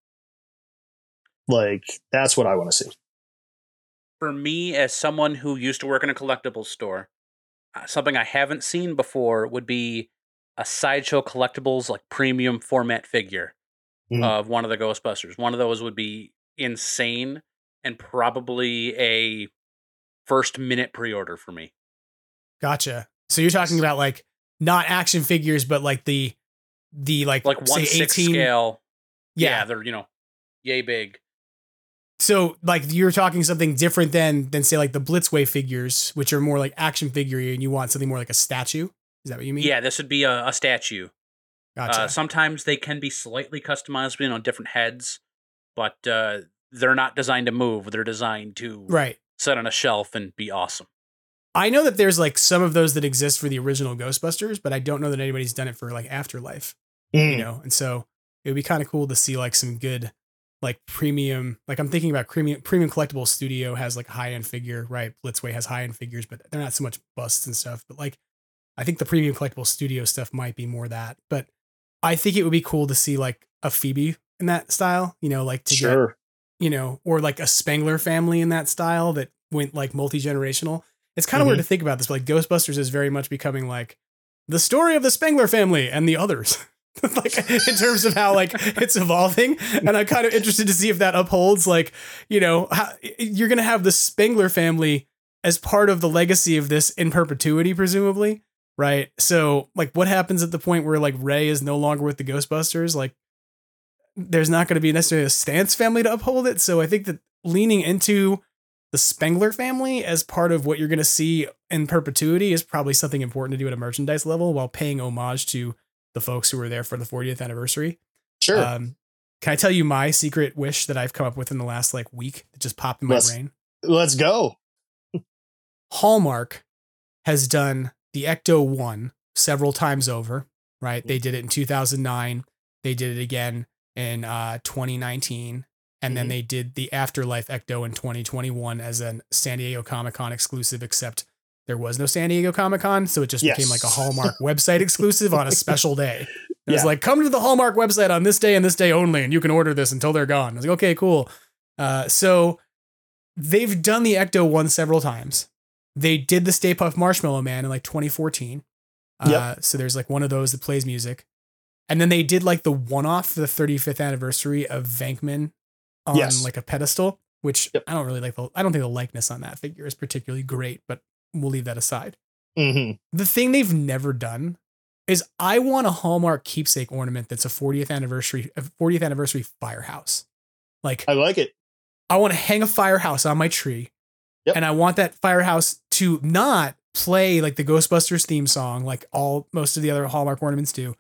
Like that's what I want to see. For me, as someone who used to work in a collectibles store, uh, something I haven't seen before would be a sideshow collectibles like premium format figure Mhm. of one of the Ghostbusters. One of those would be insane and probably a first minute pre-order for me. Gotcha. So you're talking about like not action figures, but like the, the like, Like one say six 18 scale. Yeah. yeah, they're you know, yay big. So like you're talking something different than than say like the Blitzway figures, which are more like action figure, and you want something more like a statue. Is that what you mean? Yeah, this would be a, a statue. Gotcha. Uh, sometimes they can be slightly customized, you know, different heads, but uh, they're not designed to move. They're designed to right. sit on a shelf and be awesome. I know that there's like some of those that exist for the original Ghostbusters, but I don't know that anybody's done it for like Afterlife. Mm. You know, and so it would be kind of cool to see like some good like premium like I'm thinking about premium premium collectible studio has like a high end figure, right? Blitzway has high end figures, but they're not so much busts and stuff. But like I think the premium collectible studio stuff might be more that. But I think it would be cool to see like a Phoebe in that style, you know, like to get Sure. You know, or like a Spengler family in that style that went like multi generational. It's kind of weird Mhm. to think about this, but like Ghostbusters is very much becoming like the story of the Spengler family and the others. like in terms of how like it's evolving and i'm kind of interested to see if that upholds like you know how, you're gonna have the spengler family as part of the legacy of this in perpetuity presumably right so like what happens at the point where like ray is no longer with the ghostbusters like there's not going to be necessarily a stance family to uphold it so i think that leaning into the spengler family as part of what you're going to see in perpetuity is probably something important to do at a merchandise level while paying homage to the folks who were there for the 40th anniversary Sure. um, can i tell you my secret wish that i've come up with in the last like week that just popped in my Let's- brain Let's go. Hallmark has done the Ecto 1 several times over, right? They did it in 2009. They did it again in uh, 2019. And then Mhm. they did the Afterlife Ecto in 2021 as a San Diego Comic Con exclusive, except there was no San Diego Comic Con. So it just became like a Hallmark website exclusive on a special day. It was like, come to the Hallmark website on this day and this day only, and you can order this until they're gone. I was like, okay, cool. Uh, so they've done the Ecto one several times. They did the Stay Puft Marshmallow Man in like 2014. Uh, Yep. so there's like one of those that plays music. And then they did like the one off for the 35th anniversary of Venkman on Yes. like a pedestal, which Yep. I don't really like. The, I don't think the likeness on that figure is particularly great, but we'll leave that aside. hmm The thing they've never done is I want a Hallmark keepsake ornament that's a 40th anniversary, a 40th anniversary firehouse. Like I like it. I want to hang a firehouse on my tree. Yep. And I want that firehouse to not play like the Ghostbusters theme song, like all most of the other Hallmark ornaments do.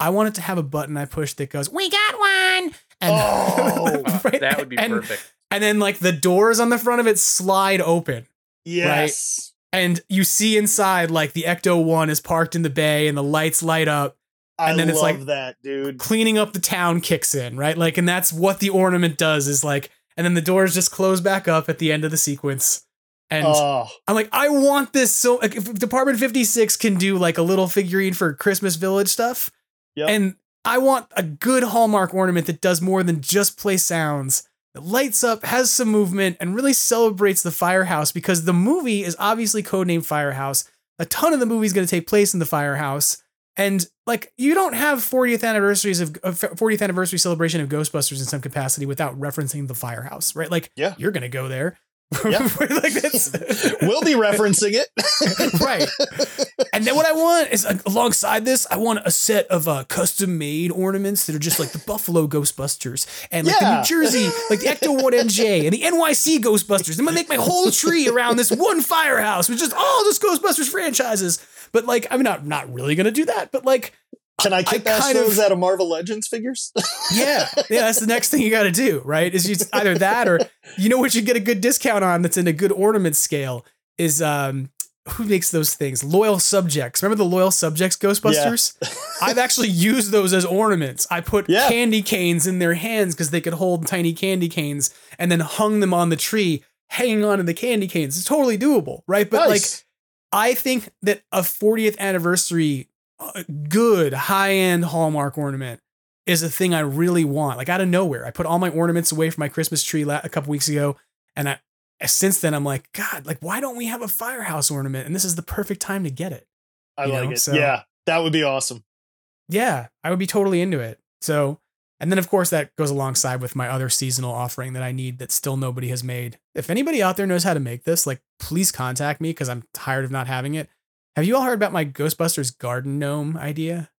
I want it to have a button I push that goes, "We got one," and Oh, right? That would be and, perfect. And then like the doors on the front of it slide open, Yes. and you see inside like the Ecto One is parked in the bay, and the lights light up. I And then love it's like- that, dude. cleaning up the town kicks in, right? Like, and that's what the ornament does is like, and then the doors just close back up at the end of the sequence. And oh, I'm like, I want this so like if Department 56 can do like a little figurine for Christmas Village stuff, Yep. And I want a good Hallmark ornament that does more than just play sounds. That lights up, has some movement, and really celebrates the firehouse because the movie is obviously codenamed Firehouse. A ton of the movie is going to take place in the firehouse. And like you don't have 40th anniversaries of, uh, of 40th anniversary celebration of Ghostbusters in some capacity without referencing the firehouse, right? Like yeah. you're gonna go there. Yeah. like we'll be referencing it. right. And then what I want is alongside this, I want a set of uh, custom made ornaments that are just like the Buffalo Ghostbusters and like Yeah. the New Jersey, like the Ecto 1NJ and the NYC Ghostbusters. I'm gonna make my whole tree around this one firehouse with just all this Ghostbusters franchises. But like, I'm not not really gonna do that. But like, Can I kick kind those of- out of Marvel Legends figures? yeah, yeah, that's the next thing you got to do, right? Is you either that or you know what you get a good discount on that's in a good ornament scale is um who makes those things? Loyal subjects. Remember the loyal subjects Ghostbusters? I've actually used those as ornaments. I put Yeah. candy canes in their hands because they could hold tiny candy canes and then hung them on the tree, hanging on to the candy canes. It's totally doable, right? But like I think that a 40th anniversary uh, good high-end Hallmark ornament is a thing I really want. Like out of nowhere, I put all my ornaments away from my Christmas tree la- a couple weeks ago, and I since then I'm like, God, like why don't we have a firehouse ornament? And this is the perfect time to get it. I You like know, it. so- yeah, that would be awesome. Yeah, I would be totally into it. So, and then of course that goes alongside with my other seasonal offering that I need that still nobody has made. If anybody out there knows how to make this, like please contact me because I'm tired of not having it. Have you all heard about my Ghostbusters garden gnome idea?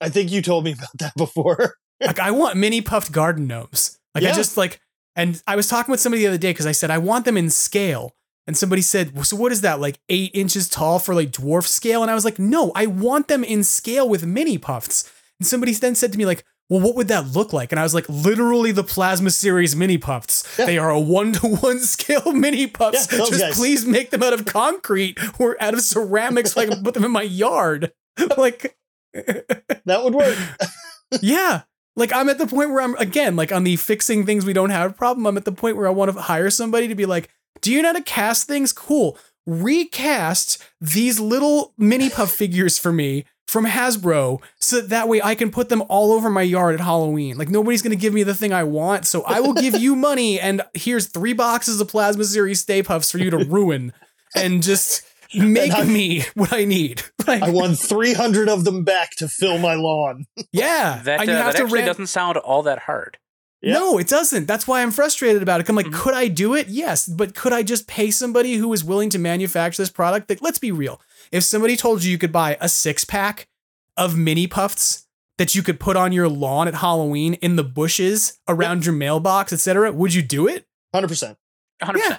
I think you told me about that before. like I want mini puffed garden gnomes. Like I just like, and I was talking with somebody the other day because I said I want them in scale, and somebody said, "Well, "So what is that? Like eight inches tall for like dwarf scale?" And I was like, "No, I want them in scale with mini puffs." And somebody then said to me like. Well, what would that look like? And I was like, literally the Plasma Series mini puffs. They are a one to one scale mini puffs. Yeah, Just guys. please make them out of concrete or out of ceramics so I can put them in my yard. like, That would work. yeah. Like I'm at the point where I'm again, like on the fixing things we don't have problem. I'm at the point where I want to hire somebody to be like, do you know how to cast things? Cool. Recast these little mini puff figures for me from Hasbro so that, that way I can put them all over my yard at Halloween. Like nobody's going to give me the thing I want. So I will give you money and here's three boxes of Plasma Series Stay Puffs for you to ruin and just make And I- me what I need. Like, I want 300 of them back to fill my lawn. yeah. That, uh, and you have that actually ran- doesn't sound all that hard. Yeah. No, it doesn't. That's why I'm frustrated about it. I'm like, Mhm. could I do it? Yes, but could I just pay somebody who is willing to manufacture this product? Like, let's be real. If somebody told you you could buy a six pack of mini puffs that you could put on your lawn at Halloween in the bushes around your mailbox, etc., would you do it? 100%. 100%. Yeah.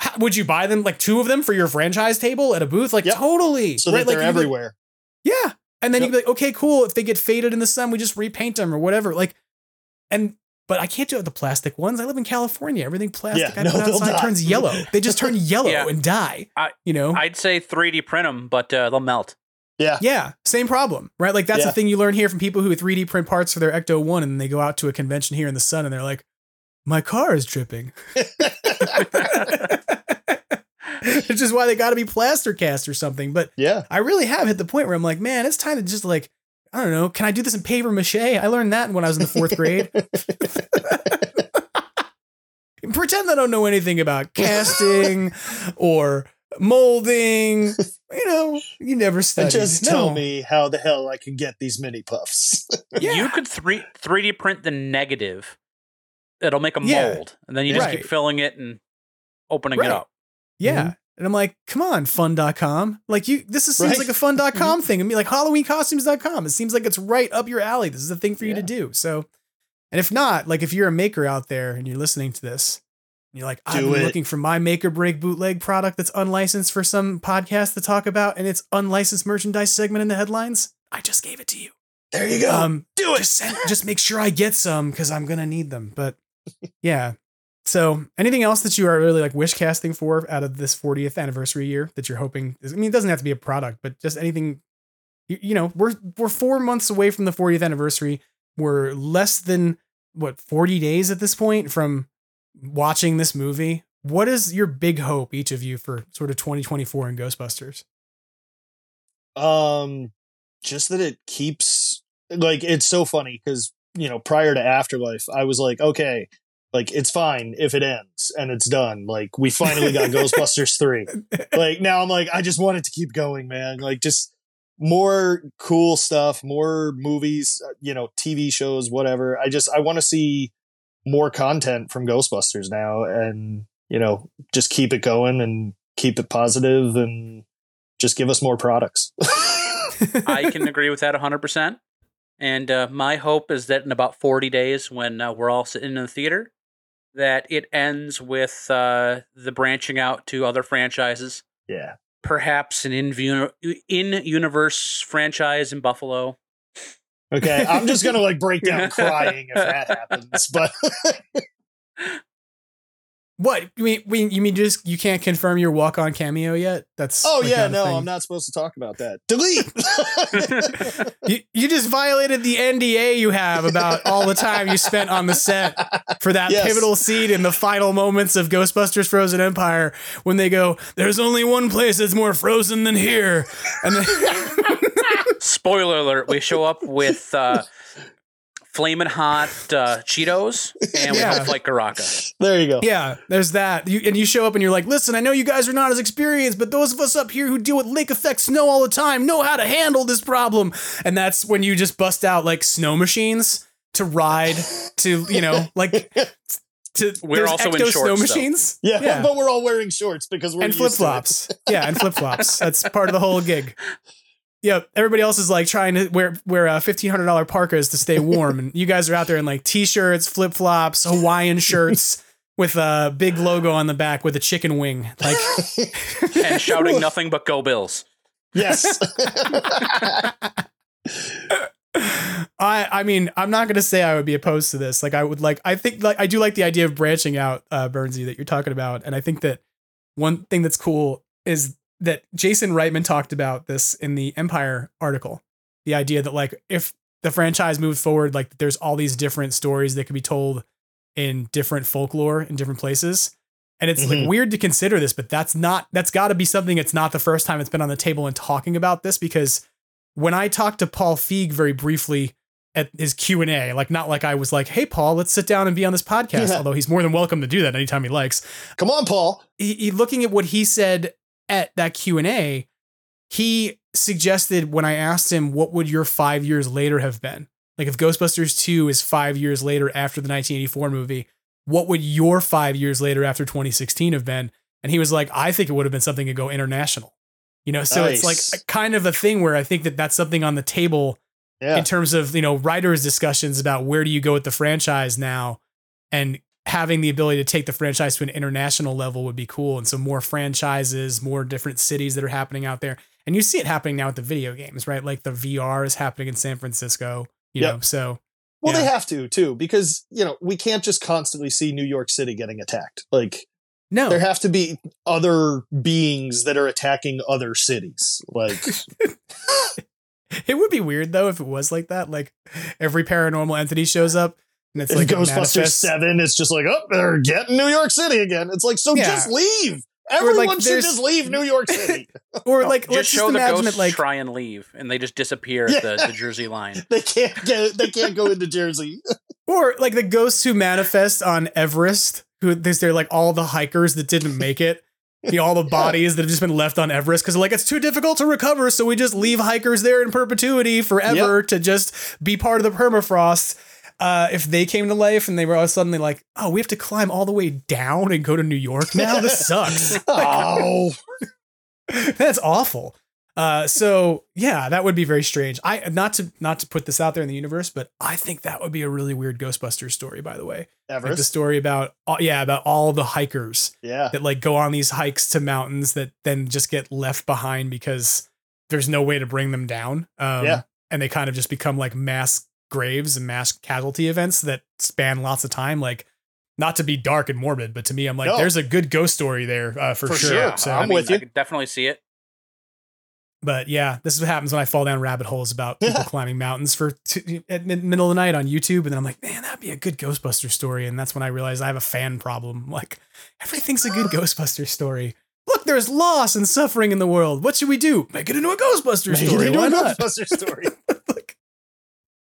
How- would you buy them like two of them for your franchise table at a booth? Like Yep. totally. So right? that Like, they're you would- everywhere. yeah. And then Yep. you'd be like, okay, cool. If they get faded in the sun, we just repaint them or whatever. Like, and but I can't do it with the plastic ones. I live in California. Everything plastic Yeah, I no, put they'll outside die. turns yellow. They just turn yellow Yeah. and die. I- you know? I'd say 3D print them, but uh, they'll melt. Yeah. yeah, same problem, right? Like that's Yeah. the thing you learn here from people who 3D print parts for their Ecto One, and they go out to a convention here in the sun, and they're like, "My car is dripping." Which is why they got to be plaster cast or something. But Yeah. I really have hit the point where I'm like, man, it's time to just like, I don't know, can I do this in paper mache? I learned that when I was in the fourth grade. Pretend I don't know anything about casting or molding. You know, you never And studied. just tell No. me how the hell I can get these mini puffs. Yeah. You could 3 3D print the negative. It'll make a Yeah. mold, and then you just Right. keep filling it and opening Right. it up. Yeah. Mm-hmm. And I'm like, come on, fun.com. Like you this is, seems Right. like a fun.com thing. I mean like HalloweenCostumes.com. It seems like it's right up your alley. This is a thing for you to do. So and if not, like if you're a maker out there and you're listening to this, and you're like, I've Do been it. looking for my make or break bootleg product that's unlicensed for some podcast to talk about, and it's unlicensed merchandise segment in the headlines. I just gave it to you. There you go. Um, Do it. just send, just make sure I get some because I'm gonna need them. But yeah. So anything else that you are really like wish casting for out of this 40th anniversary year that you're hoping? I mean, it doesn't have to be a product, but just anything. You, you know, we're we're four months away from the 40th anniversary. We're less than what 40 days at this point from watching this movie. What is your big hope, each of you, for sort of 2024 in Ghostbusters? Um, just that it keeps like it's so funny because you know prior to Afterlife, I was like, okay, like it's fine if it ends and it's done. Like we finally got Ghostbusters three. Like now I'm like, I just want it to keep going, man. Like just more cool stuff, more movies, uh, you know, TV shows, whatever. I just I want to see more content from Ghostbusters now, and you know, just keep it going and keep it positive and just give us more products. I can agree with that 100%. And uh, my hope is that in about 40 days, when uh, we're all sitting in the theater, that it ends with uh, the branching out to other franchises. Yeah. Perhaps an in in universe franchise in Buffalo. Okay, I'm just gonna like break down crying if that happens, but What you mean? We, you mean just you can't confirm your walk on cameo yet? That's oh like yeah, no, I'm not supposed to talk about that. Delete. you, you just violated the NDA you have about all the time you spent on the set for that yes. pivotal scene in the final moments of Ghostbusters: Frozen Empire when they go, "There's only one place that's more frozen than here," and then. Spoiler alert: We show up with. Uh, flaming hot uh, Cheetos, and we yeah. like Garraka. There you go. Yeah, there's that. You, and you show up and you're like, listen, I know you guys are not as experienced, but those of us up here who deal with lake effect snow all the time know how to handle this problem. And that's when you just bust out like snow machines to ride to, you know, like. To, we're also in shorts, snow machines. Yeah, yeah, but we're all wearing shorts because we're and flip flops. yeah, and flip flops. That's part of the whole gig yeah, everybody else is like trying to wear wear uh, fifteen hundred dollar parkas to stay warm, and you guys are out there in like t shirts, flip flops, Hawaiian shirts with a big logo on the back with a chicken wing, like and shouting nothing but "Go Bills." Yes. I I mean I'm not gonna say I would be opposed to this. Like I would like I think like I do like the idea of branching out, uh, Bernsey, that you're talking about, and I think that one thing that's cool is that Jason Reitman talked about this in the Empire article. The idea that like if the franchise moved forward, like there's all these different stories that could be told in different folklore in different places. And it's mm-hmm. like weird to consider this, but that's not that's got to be something. It's not the first time it's been on the table and talking about this because when I talked to Paul Feig very briefly at his Q and A, like not like I was like, "Hey, Paul, let's sit down and be on this podcast." Yeah. Although he's more than welcome to do that anytime he likes. Come on, Paul. He, he, looking at what he said at that Q&A, he suggested when I asked him what would your 5 years later have been? Like if Ghostbusters 2 is 5 years later after the 1984 movie, what would your 5 years later after 2016 have been? And he was like, I think it would have been something to go international. You know, so nice. it's like kind of a thing where I think that that's something on the table yeah. in terms of, you know, writers discussions about where do you go with the franchise now and having the ability to take the franchise to an international level would be cool. And so more franchises, more different cities that are happening out there. And you see it happening now with the video games, right? Like the VR is happening in San Francisco, you yep. know. So well, yeah. they have to too, because you know, we can't just constantly see New York City getting attacked. Like no. There have to be other beings that are attacking other cities. Like It would be weird though if it was like that. Like every paranormal entity shows up and it's like Ghostbusters Seven. It's just like, oh, they're getting New York City again. It's like, so yeah. just leave. Everyone like, should just leave New York City. or like, just let's show just the ghosts it, like try and leave, and they just disappear yeah. at the, the, Jersey line. they can't get. They can't go into Jersey. or like the ghosts who manifest on Everest, who they're like all the hikers that didn't make it. The, all the bodies that have just been left on Everest because like it's too difficult to recover, so we just leave hikers there in perpetuity forever yep. to just be part of the permafrost uh, if they came to life and they were all suddenly like, oh, we have to climb all the way down and go to New York now. This sucks. oh, that's awful. Uh, so yeah, that would be very strange. I not to not to put this out there in the universe, but I think that would be a really weird Ghostbusters story. By the way, Like the story about yeah about all the hikers yeah that like go on these hikes to mountains that then just get left behind because there's no way to bring them down. Um, yeah, and they kind of just become like mass graves and mass casualty events that span lots of time. Like, not to be dark and morbid, but to me, I'm like, no. there's a good ghost story there uh, for, for, sure. sure. So I'm I mean, with you. I could definitely see it. But yeah, this is what happens when I fall down rabbit holes about people climbing mountains for t- at middle of the night on YouTube, and then I'm like, man, that'd be a good Ghostbuster story. And that's when I realize I have a fan problem. Like, everything's a good Ghostbuster story. Look, there's loss and suffering in the world. What should we do? Make it into a Ghostbuster Make story. It into Why a not? Ghostbuster story.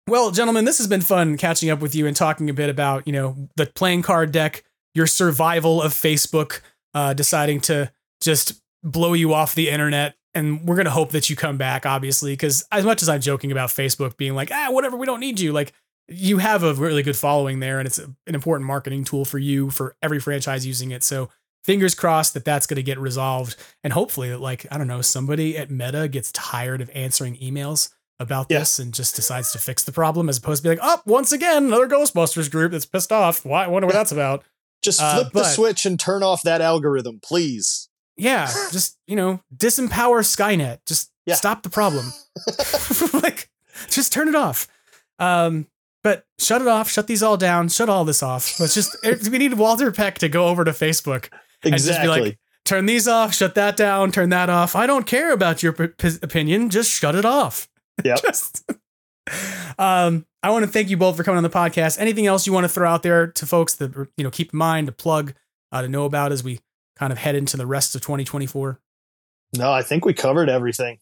Well, gentlemen, this has been fun catching up with you and talking a bit about, you know, the playing card deck, your survival of Facebook, uh, deciding to just blow you off the internet. And we're going to hope that you come back, obviously, because as much as I'm joking about Facebook being like, ah, whatever, we don't need you, like, you have a really good following there and it's an important marketing tool for you, for every franchise using it. So fingers crossed that that's going to get resolved. And hopefully, that like, I don't know, somebody at Meta gets tired of answering emails about yeah. this and just decides to fix the problem as opposed to be like, oh, once again, another Ghostbusters group that's pissed off. Why? I wonder what that's about. Just uh, flip uh, but, the switch and turn off that algorithm, please. Yeah, just you know, disempower Skynet. Just yeah. stop the problem. like, just turn it off. Um, but shut it off. Shut these all down. Shut all this off. Let's just. we need Walter Peck to go over to Facebook exactly. and just be like, turn these off. Shut that down. Turn that off. I don't care about your p- p- opinion. Just shut it off. Yeah. um, I want to thank you both for coming on the podcast. Anything else you want to throw out there to folks that you know keep in mind to plug uh, to know about as we kind of head into the rest of 2024? No, I think we covered everything.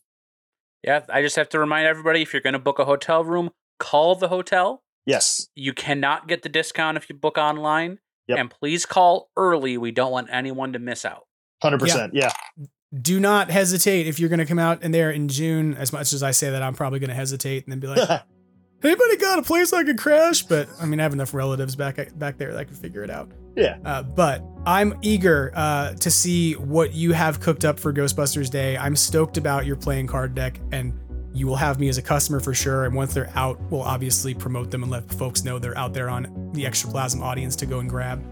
Yeah, I just have to remind everybody if you're going to book a hotel room, call the hotel. Yes. You cannot get the discount if you book online. Yep. And please call early. We don't want anyone to miss out. 100%. Yeah. yeah do not hesitate if you're going to come out in there in June. As much as I say that, I'm probably going to hesitate and then be like, "Anybody got a place I could crash?" But I mean, I have enough relatives back back there that I can figure it out. Yeah. Uh, but I'm eager uh, to see what you have cooked up for Ghostbusters Day. I'm stoked about your playing card deck, and you will have me as a customer for sure. And once they're out, we'll obviously promote them and let folks know they're out there on the Extraplasm audience to go and grab.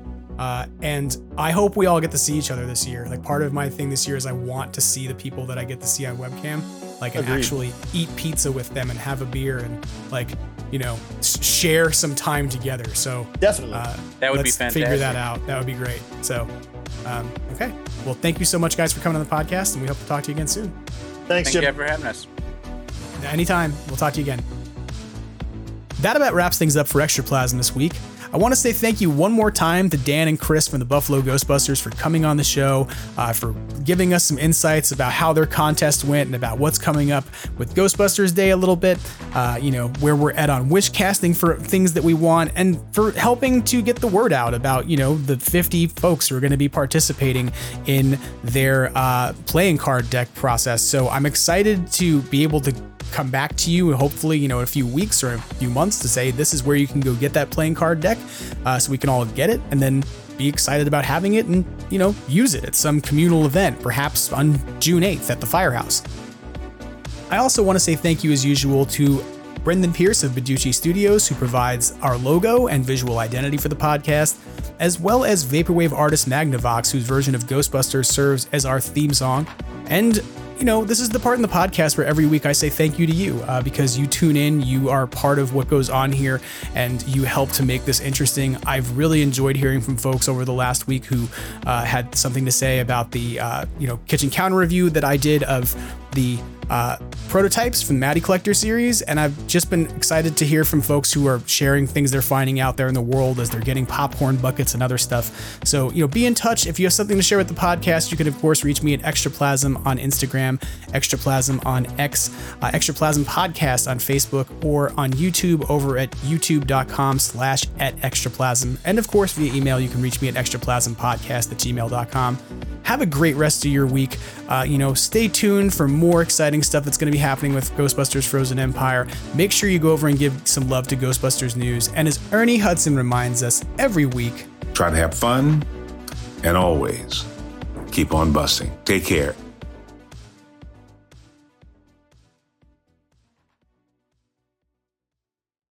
Uh, and I hope we all get to see each other this year. Like part of my thing this year is I want to see the people that I get to see on webcam, like and Agreed. actually eat pizza with them and have a beer and like you know share some time together. So definitely, uh, that would be fantastic. Figure that out. That would be great. So, um, okay. Well, thank you so much, guys, for coming on the podcast, and we hope to talk to you again soon. Thanks, Thank Jim. you for having us. Anytime. We'll talk to you again. That about wraps things up for Extraplasm this week. I want to say thank you one more time to Dan and Chris from the Buffalo Ghostbusters for coming on the show, uh, for giving us some insights about how their contest went and about what's coming up with Ghostbusters Day a little bit, uh, you know, where we're at on wish casting for things that we want, and for helping to get the word out about, you know, the 50 folks who are going to be participating in their uh, playing card deck process. So I'm excited to be able to come back to you hopefully you know in a few weeks or a few months to say this is where you can go get that playing card deck uh, so we can all get it and then be excited about having it and you know use it at some communal event perhaps on june 8th at the firehouse. I also want to say thank you as usual to brendan Pearce of Badoochi studios who provides our logo and visual identity for the podcast as well as vaporwave artist magnavox whose version of ghostbusters serves as our theme song and you know, this is the part in the podcast where every week I say thank you to you uh, because you tune in, you are part of what goes on here, and you help to make this interesting. I've really enjoyed hearing from folks over the last week who uh, had something to say about the, uh, you know, kitchen counter review that I did of the uh, prototypes from the Matty Collector series, and I've just been excited to hear from folks who are sharing things they're finding out there in the world as they're getting popcorn buckets and other stuff. So, you know, be in touch. If you have something to share with the podcast, you can, of course, reach me at Extraplasm on Instagram, Extraplasm on X, uh, Extraplasm Podcast on Facebook, or on YouTube over at youtube.com slash at Extraplasm. And, of course, via email, you can reach me at extraplasmpodcast at gmail.com. Have a great rest of your week. Uh, you know, stay tuned for more exciting stuff that's going to be happening with Ghostbusters Frozen Empire. Make sure you go over and give some love to Ghostbusters News. And as Ernie Hudson reminds us every week, try to have fun and always keep on busting. Take care.